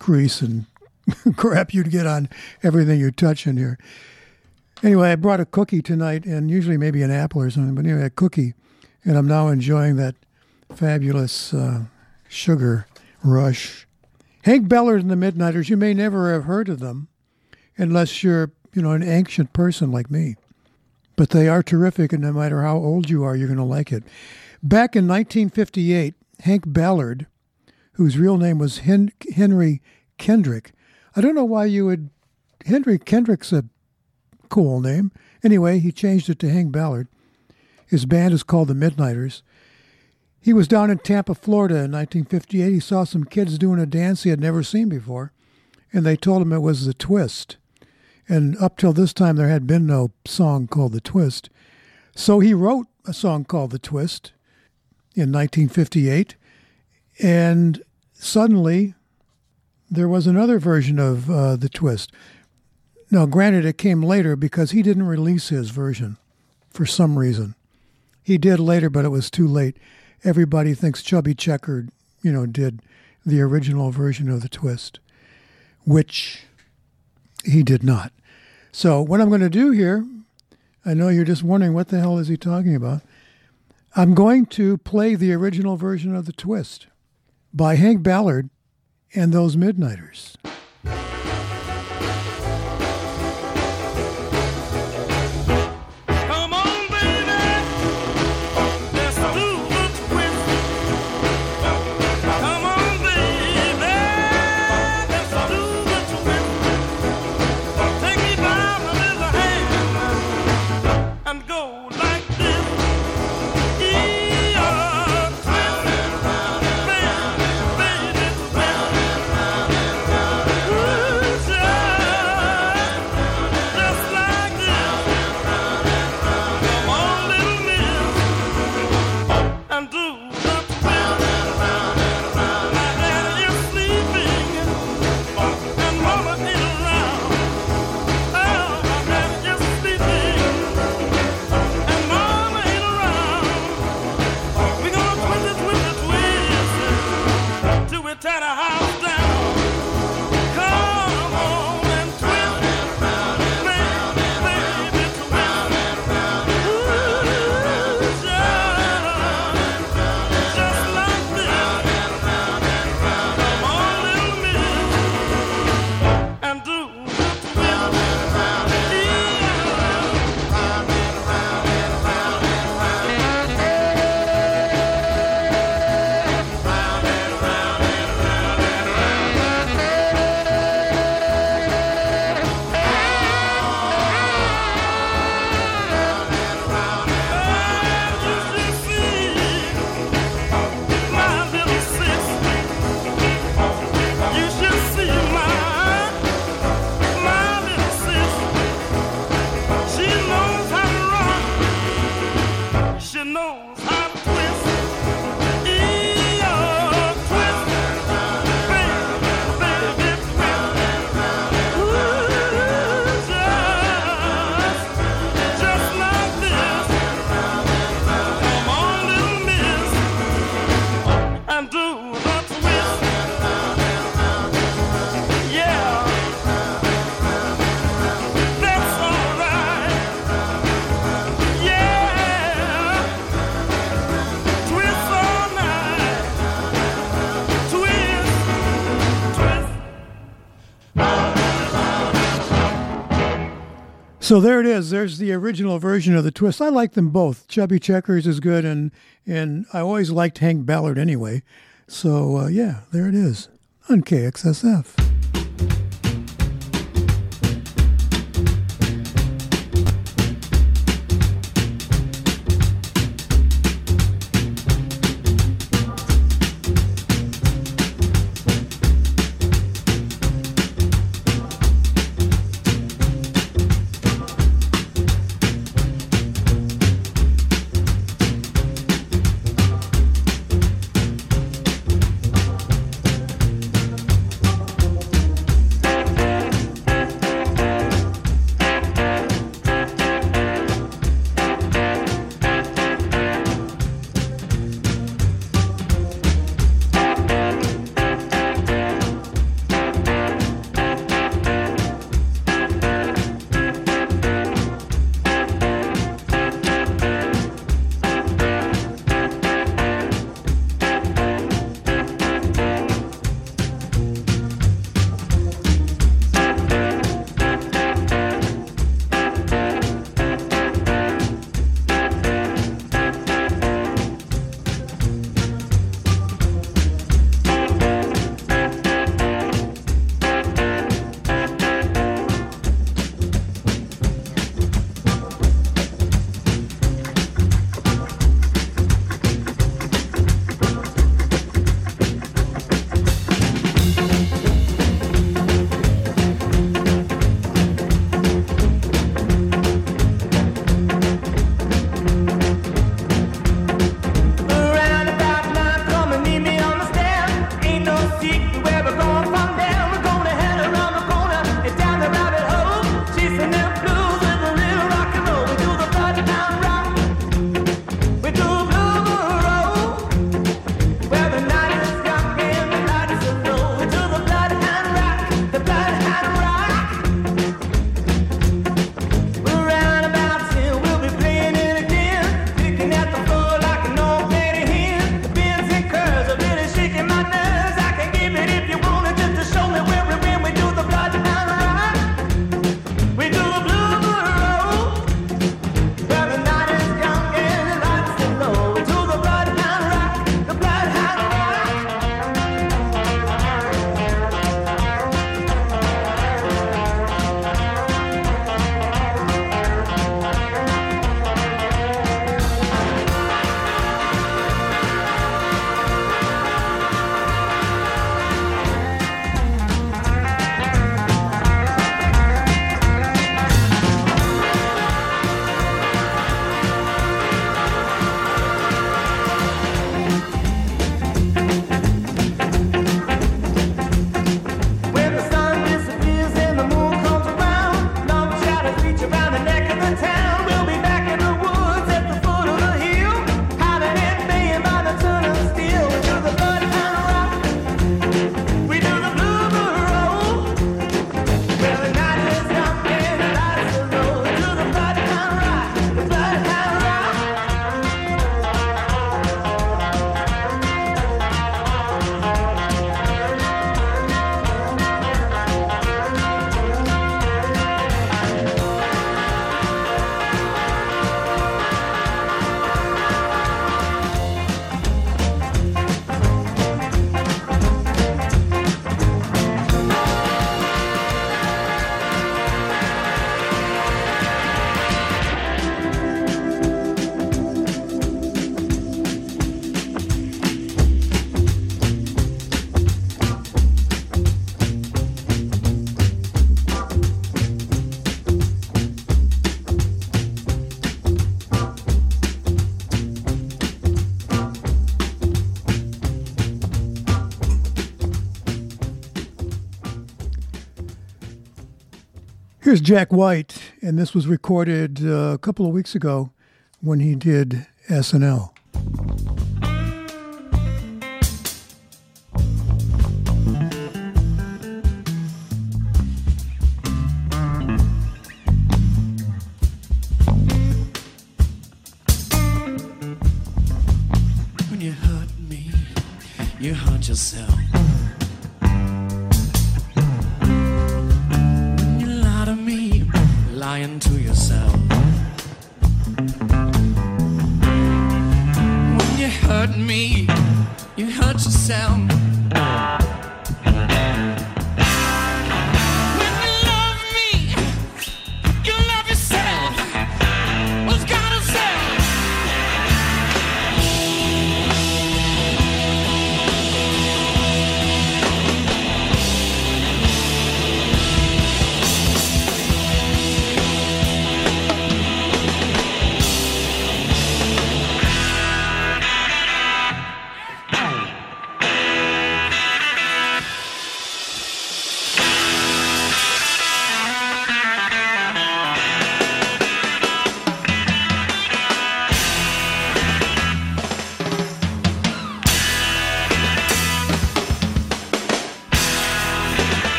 grease and crap you'd get on everything you touch in here. Anyway, I brought a cookie tonight, and usually maybe an apple or something, but anyway, a cookie. And I'm now enjoying that fabulous uh, sugar rush. Hank Ballard and the Midnighters, you may never have heard of them unless you're, you know, an ancient person like me. But they are terrific, and no matter how old you are, you're going to like it. Back in 1958, Hank Ballard, whose real name was Hen- Henry Kendrick, I don't know why you would. Henry Kendrick's a cool name. Anyway, he changed it to Hank Ballard. His band is called the Midnighters. He was down in Tampa, Florida in 1958. He saw some kids doing a dance he had never seen before, and they told him it was the Twist. And up till this time, there had been no song called the Twist. So he wrote a song called the Twist in 1958, and suddenly there was another version of uh, the Twist. Now, granted, it came later because he didn't release his version for some reason. He did later, but it was too late. Everybody thinks Chubby Checker, you know, did the original version of the Twist, which he did not. So, what I'm going to do here, I know you're just wondering what the hell is he talking about. I'm going to play the original version of the Twist by Hank Ballard and those Midnighters. So there it is. There's the original version of the twist. I like them both. Chubby Checkers is good, and and I always liked Hank Ballard anyway. So uh, yeah, there it is on KXSF. Here's Jack White, and this was recorded uh, a couple of weeks ago when he did SNL.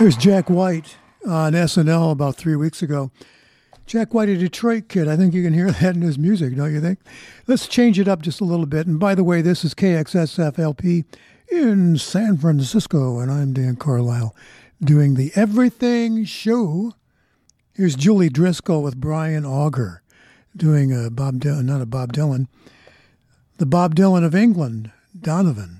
There's Jack White on SNL about three weeks ago. Jack White, a Detroit kid. I think you can hear that in his music, don't you think? Let's change it up just a little bit. And by the way, this is KXSFLP in San Francisco, and I'm Dan Carlisle doing the Everything Show. Here's Julie Driscoll with Brian Auger doing a Bob Dylan, not a Bob Dylan, the Bob Dylan of England, Donovan.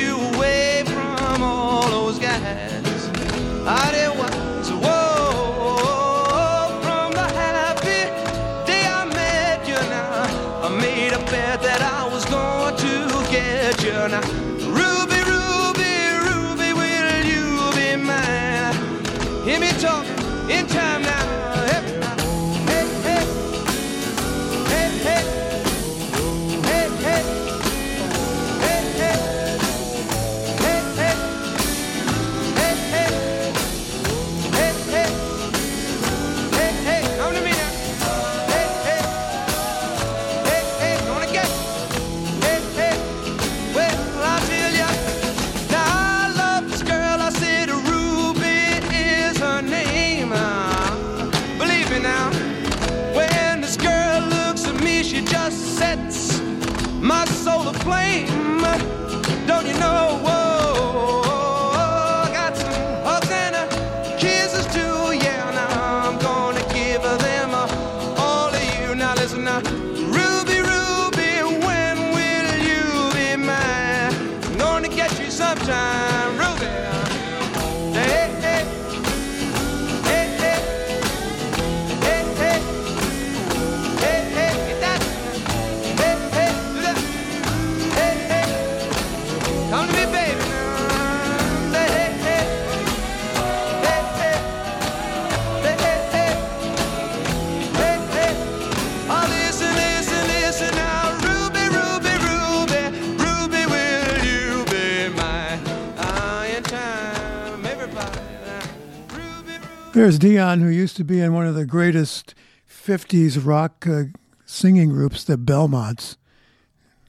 There's Dion, who used to be in one of the greatest 50s rock uh, singing groups, the Belmonts.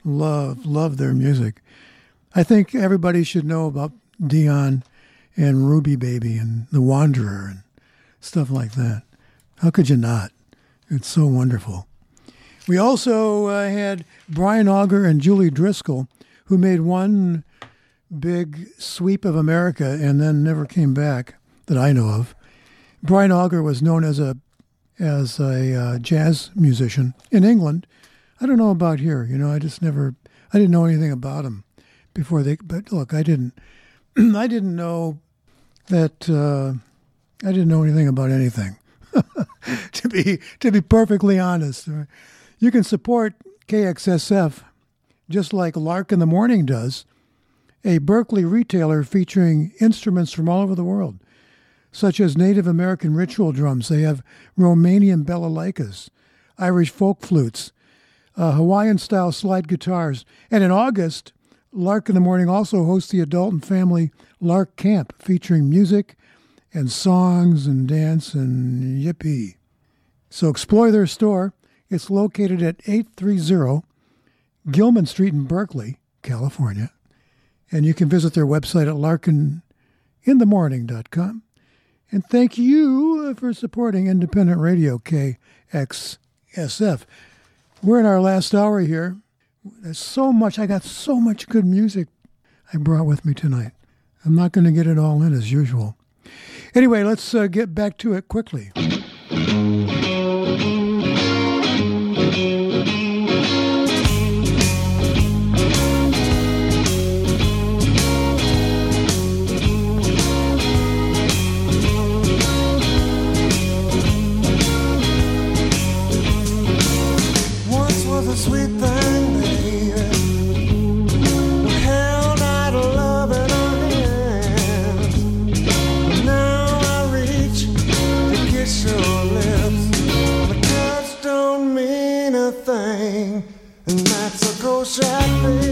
Love, love their music. I think everybody should know about Dion and Ruby Baby and The Wanderer and stuff like that. How could you not? It's so wonderful. We also uh, had Brian Auger and Julie Driscoll, who made one big sweep of America and then never came back that I know of. Brian Auger was known as a as a uh, jazz musician in England. I don't know about here. You know, I just never I didn't know anything about him before they. But look, I didn't I didn't know that uh, I didn't know anything about anything. to be to be perfectly honest, you can support KXSF just like Lark in the Morning does, a Berkeley retailer featuring instruments from all over the world, such as Native American ritual drums. They have Romanian balalaikas, Irish folk flutes, uh, Hawaiian style slide guitars. And in August, Lark in the Morning also hosts the adult and family Lark Camp featuring music and songs and dance and yippee. So explore their store. It's located at 830 Gilman Street in Berkeley, California. And you can visit their website at larkinthemorning.com. And thank you for supporting independent radio KXSF. We're in our last hour here. There's so much, I got so much good music I brought with me tonight. I'm not going to get it all in as usual. Anyway, let's uh, get back to it quickly. traffic.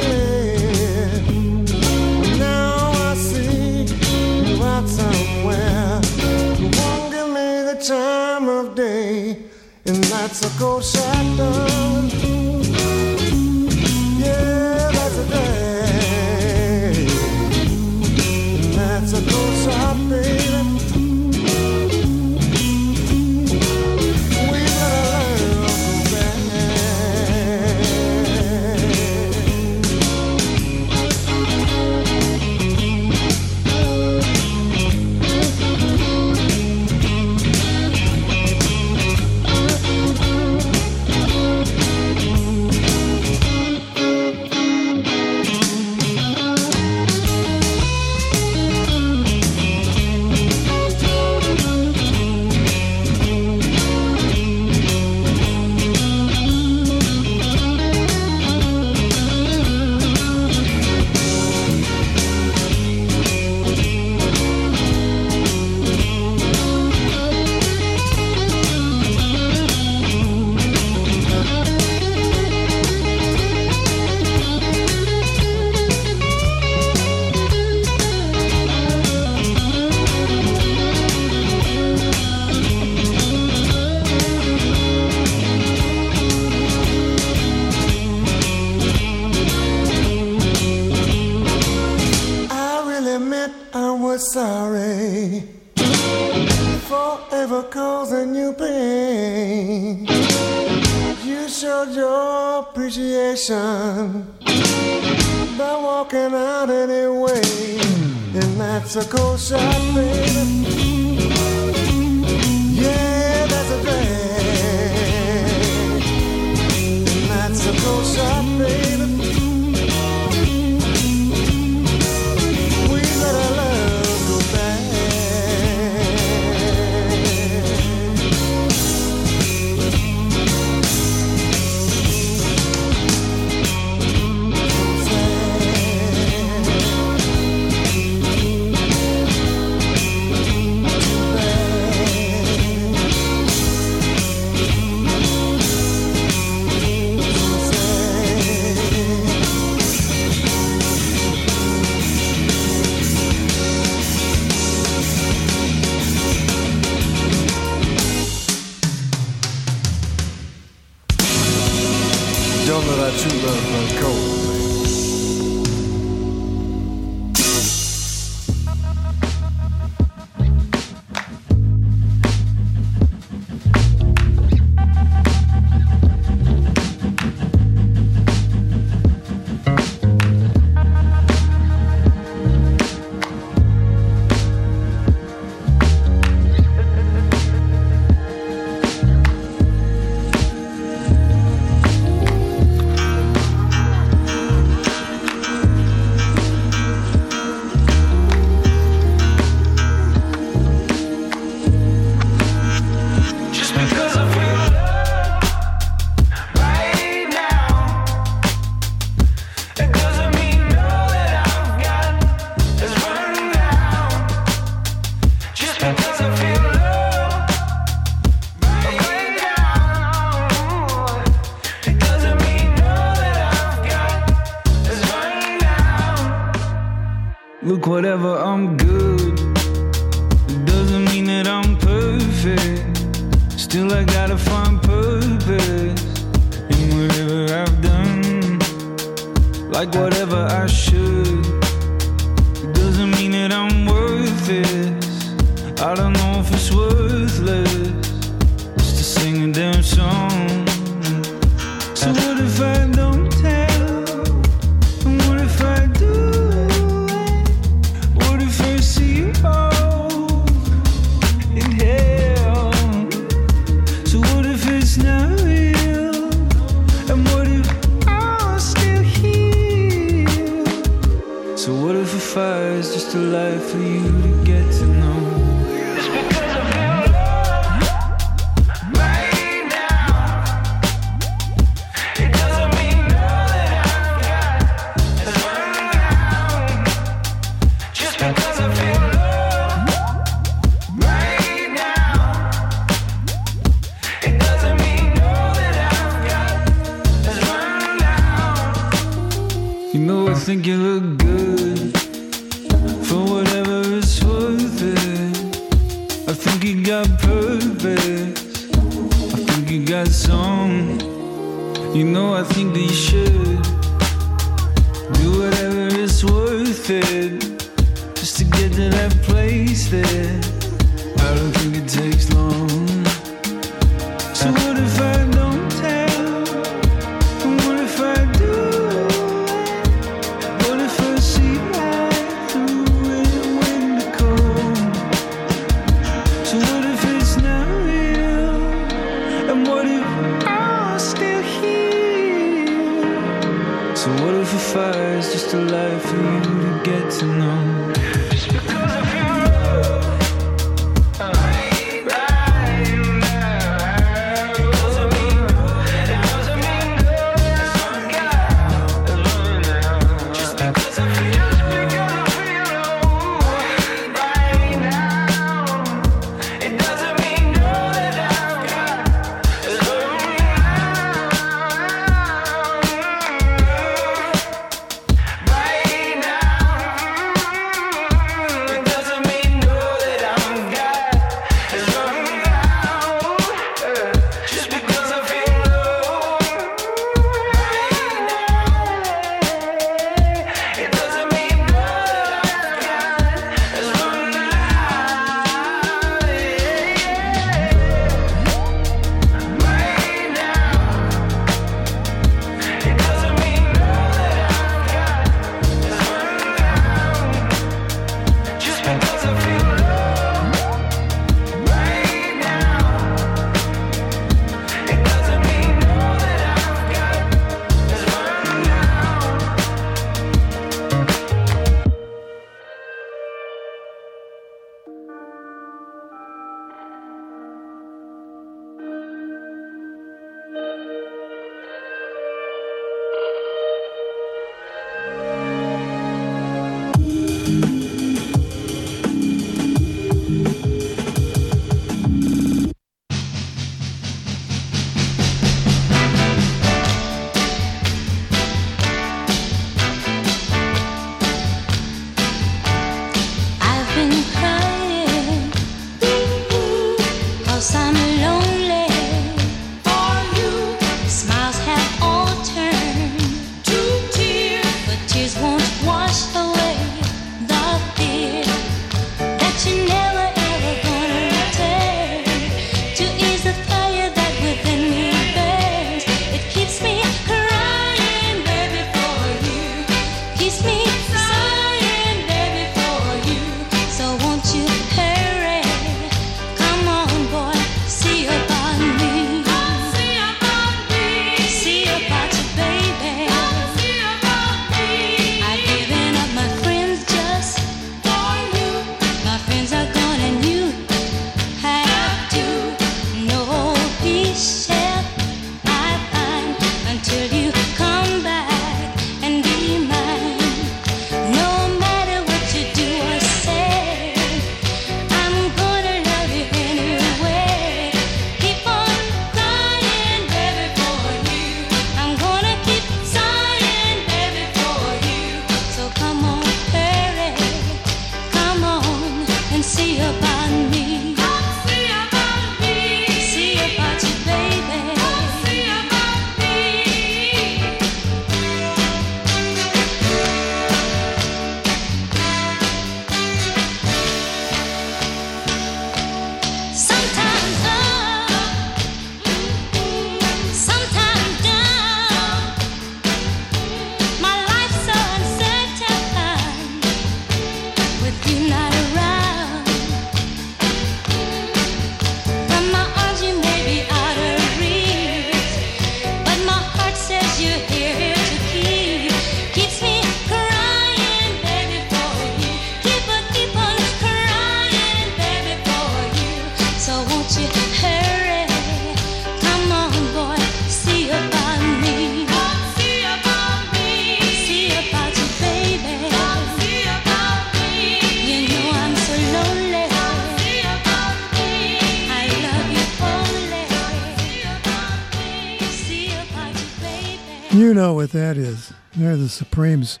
What that is. They're the Supremes.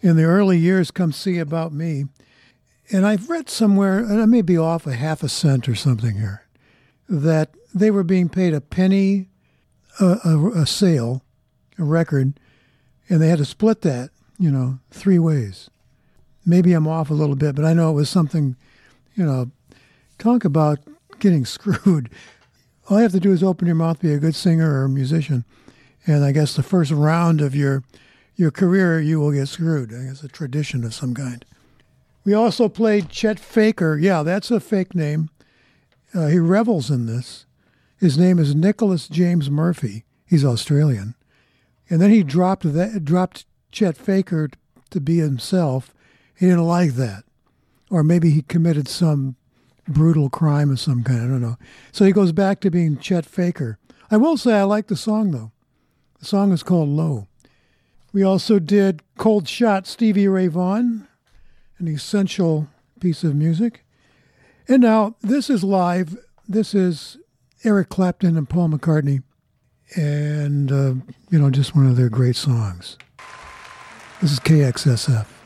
In the early years, come see about me. And I've read somewhere, and I may be off a half a cent or something here, that they were being paid a penny a, a, a sale, a record, and they had to split that, you know, three ways. Maybe I'm off a little bit, but I know it was something, you know, talk about getting screwed. All you have to do is open your mouth, be a good singer or a musician, and I guess the first round of your your career, you will get screwed. I guess a tradition of some kind. We also played Chet Faker. Yeah, that's a fake name. Uh, he revels in this. His name is Nicholas James Murphy. He's Australian, and then he dropped that dropped Chet Faker to be himself. He didn't like that, or maybe he committed some brutal crime of some kind. I don't know. So he goes back to being Chet Faker. I will say I like the song though. The song is called Low. We also did Cold Shot Stevie Ray Vaughan, an essential piece of music. And now this is live. This is Eric Clapton and Paul McCartney, and uh, you know, just one of their great songs. This is KXSF.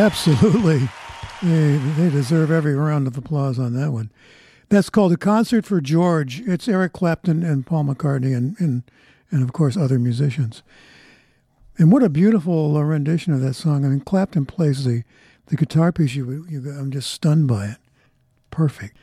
Absolutely. They, they deserve every round of applause on that one. That's called A Concert for George. It's Eric Clapton and Paul McCartney and, and, and of course, other musicians. And what a beautiful rendition of that song. I mean, Clapton plays the, the guitar piece. You, you, I'm just stunned by it. Perfect.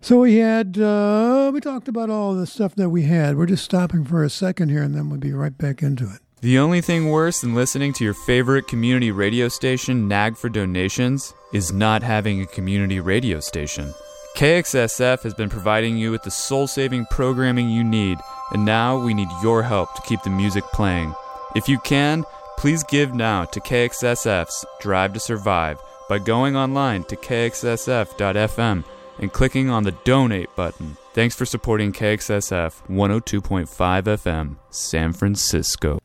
So we had, uh, we talked about all the stuff that we had. We're just stopping for a second here and then we'll be right back into it. The only thing worse than listening to your favorite community radio station nag for donations is not having a community radio station. KXSF has been providing you with the soul saving programming you need, and now we need your help to keep the music playing. If you can, please give now to KXSF's Drive to Survive by going online to kxsf.fm and clicking on the donate button. Thanks for supporting KXSF 102.5 FM, San Francisco.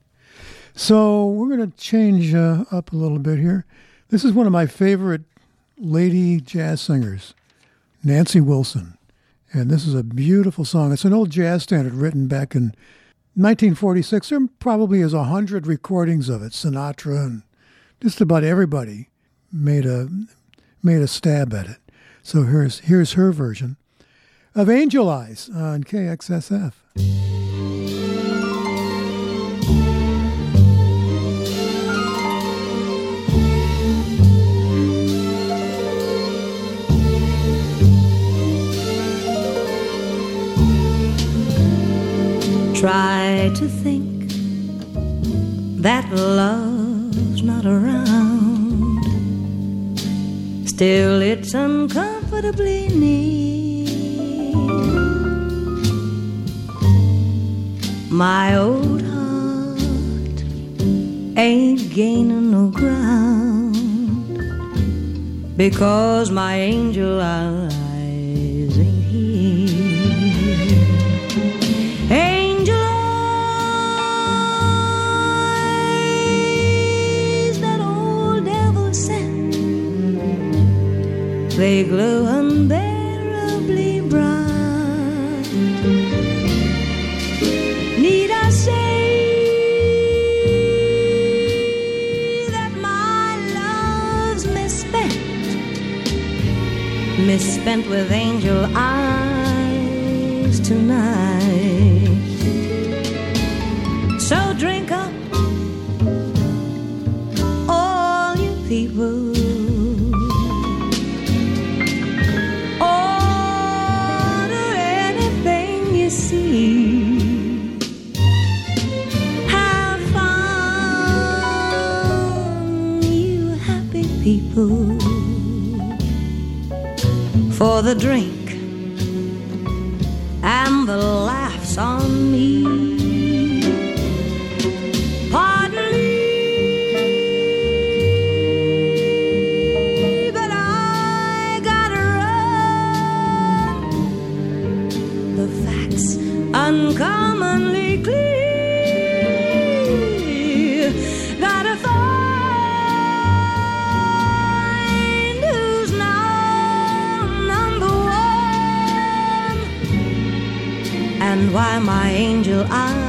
So we're going to change uh, up a little bit here. This is one of my favorite lady jazz singers, Nancy Wilson. And this is a beautiful song. It's an old jazz standard written back in 1946. There probably is a hundred recordings of it. Sinatra and just about everybody made a made a stab at it. So here's here's her version of Angel Eyes on KXSF. Try to think that love's not around. Still, it's uncomfortably near. My old heart ain't gaining no ground because my angel eyes they glow unbearably bright. Need I say that my love's misspent, misspent with angel eyes tonight? So drink up, For the drink my angel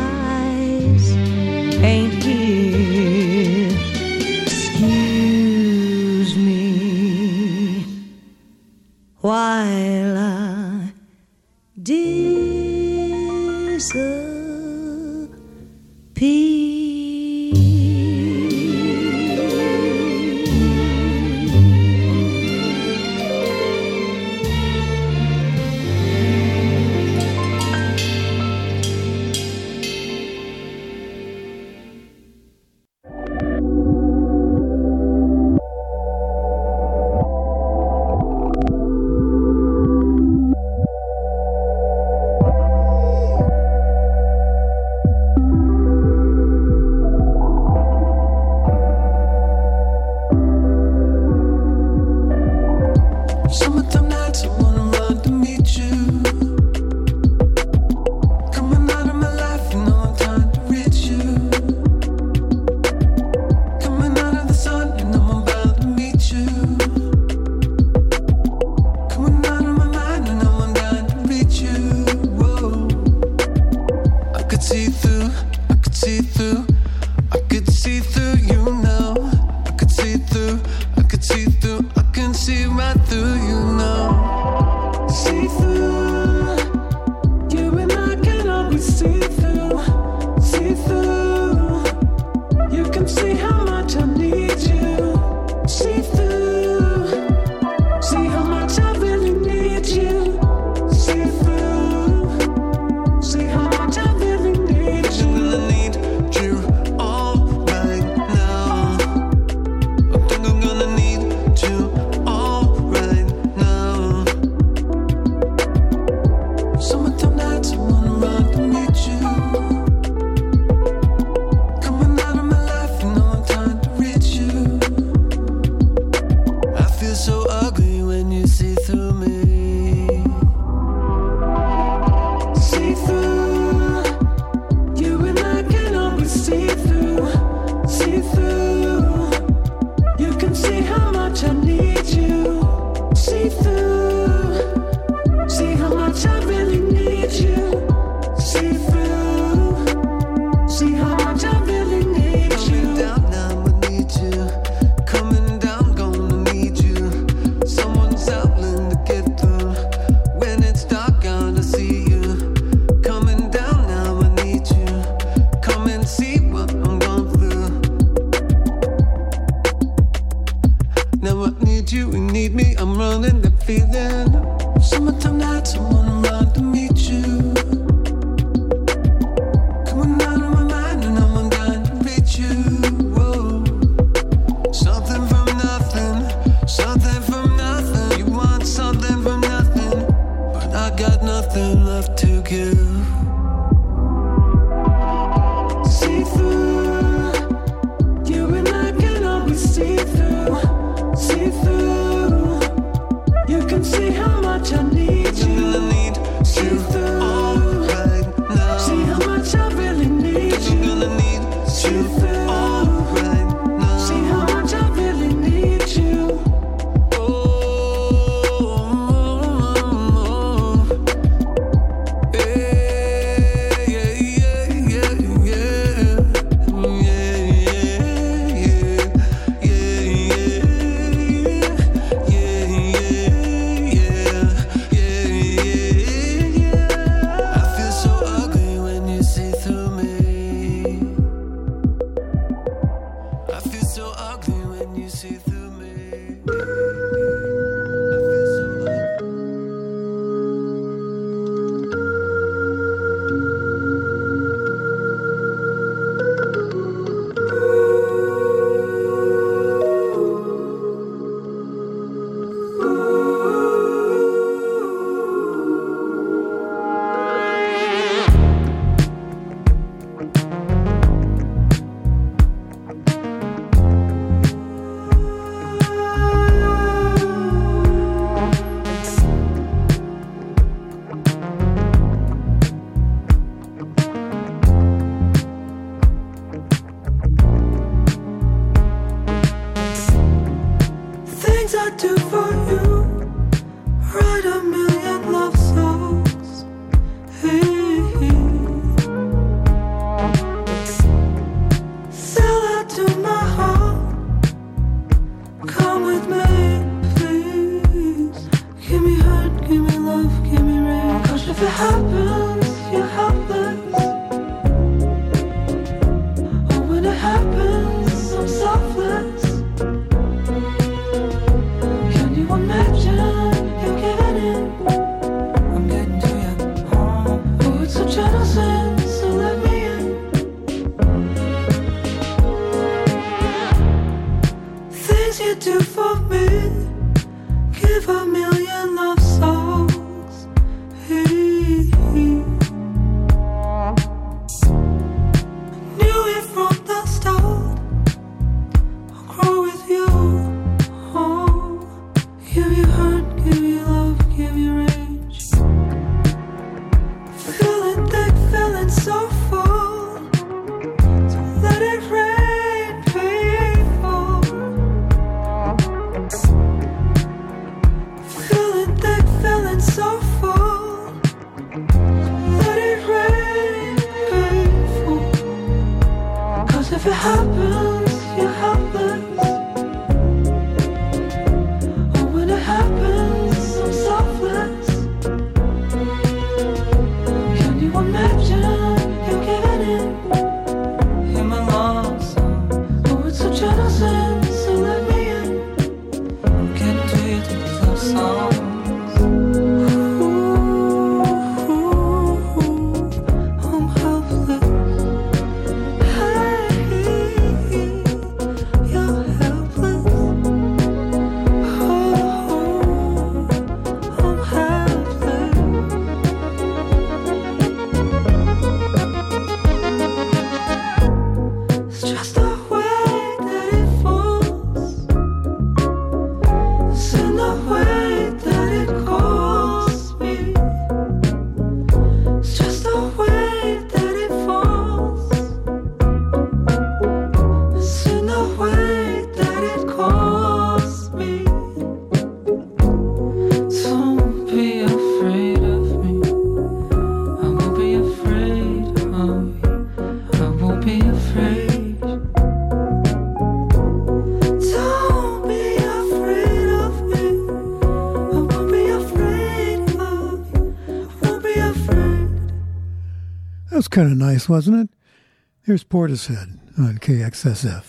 kind of nice, wasn't it? Here's Portishead on KXSF.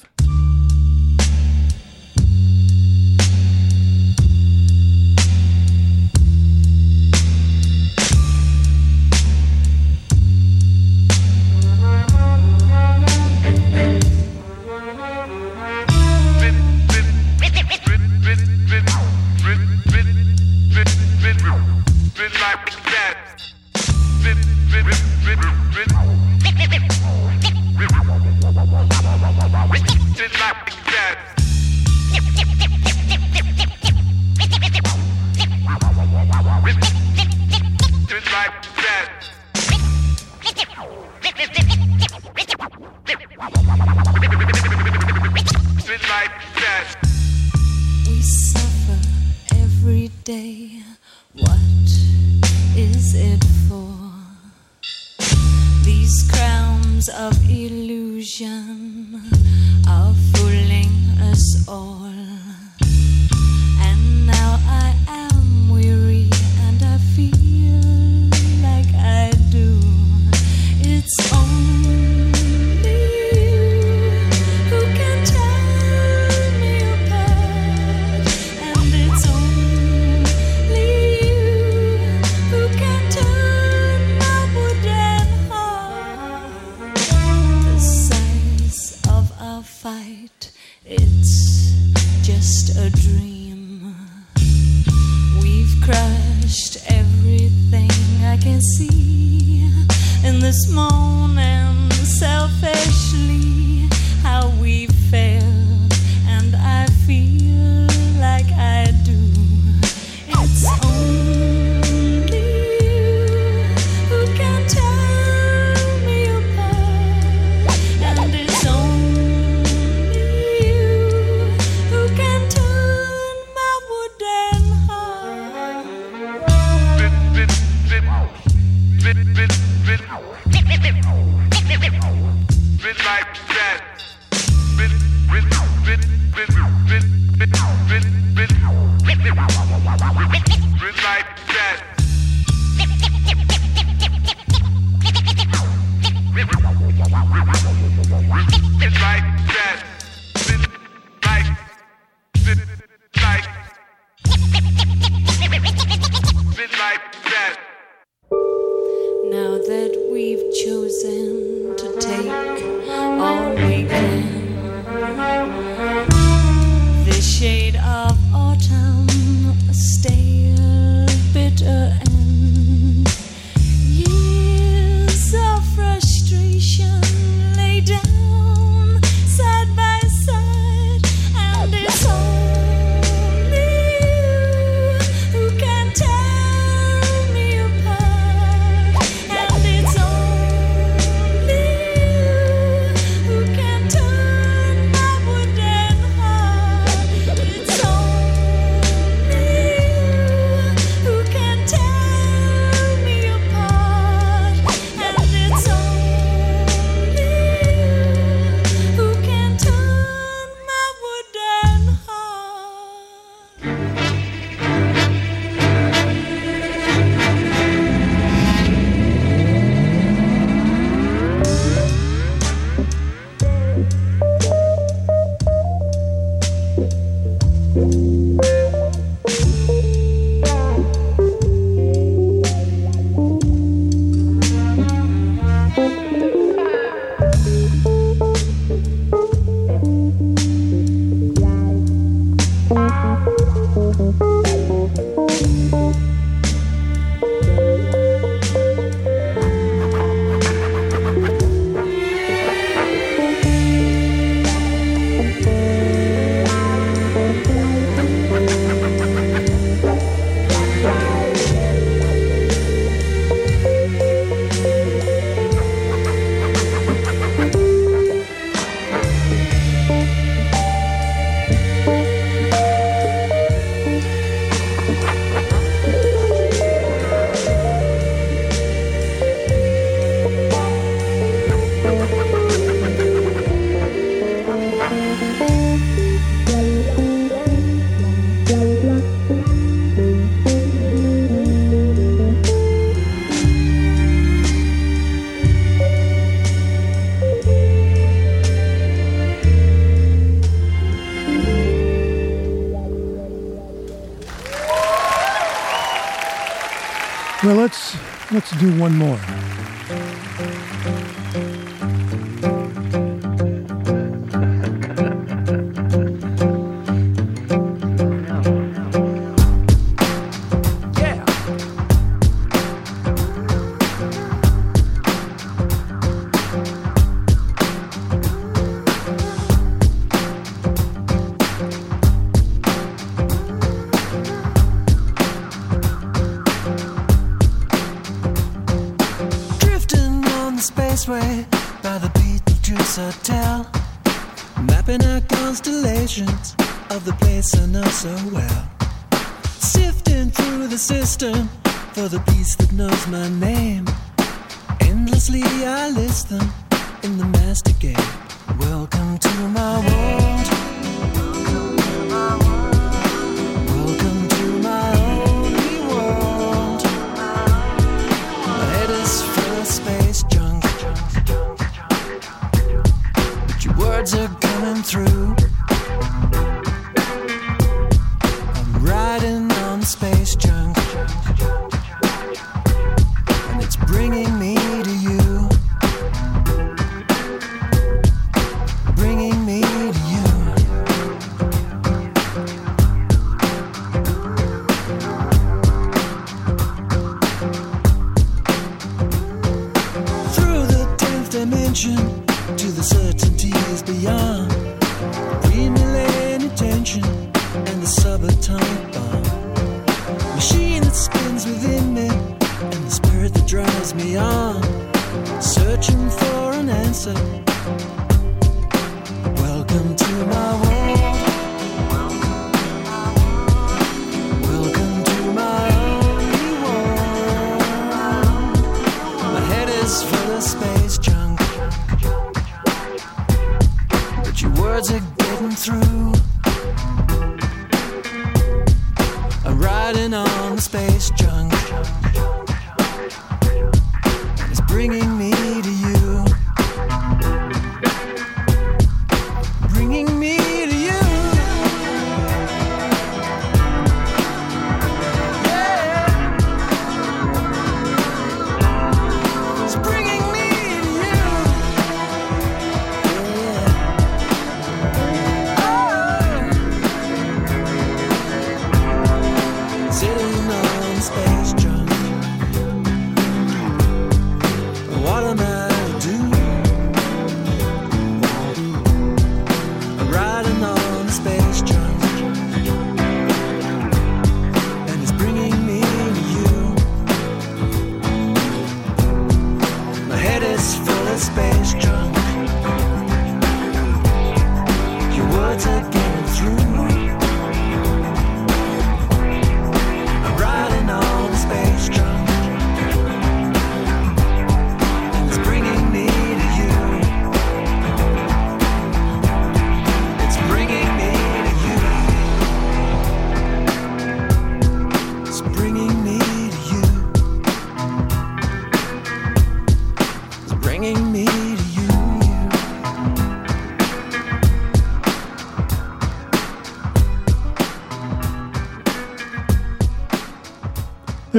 Well, let's let's do one more.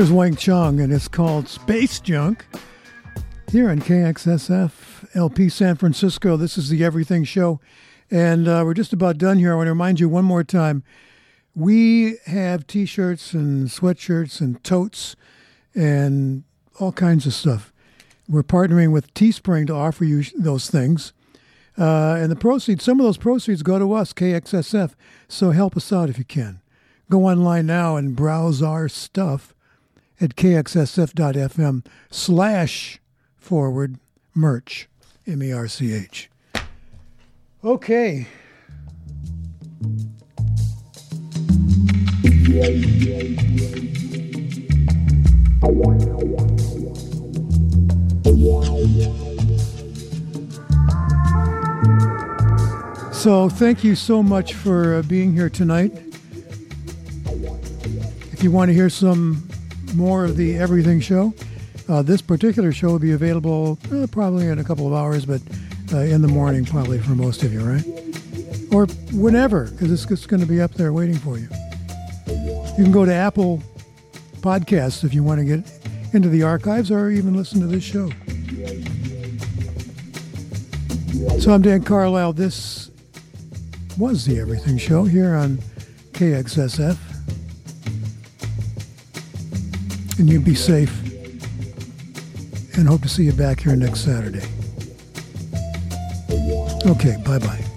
There's Wang Chung, and it's called Space Junk. Here on KXSF LP San Francisco, this is the Everything Show. And uh, we're just about done here. I want to remind you one more time we have t shirts and sweatshirts and totes and all kinds of stuff. We're partnering with Teespring to offer you those things. Uh, and the proceeds, some of those proceeds go to us, KXSF. So help us out if you can. Go online now and browse our stuff at kxsf.fm slash forward merch, M E R C H. Okay. So, thank you so much for uh, being here tonight. If you want to hear some more of the Everything Show, uh, this particular show will be available uh, probably in a couple of hours, but uh, in the morning, probably for most of you, right? Or whenever, because it's, it's going to be up there waiting for you. You can go to Apple Podcasts if you want to get into the archives or even listen to this show. So I'm Dan Carlisle. This was the Everything Show here on KXSF. And you be safe and hope to see you back here next Saturday. Okay, bye bye.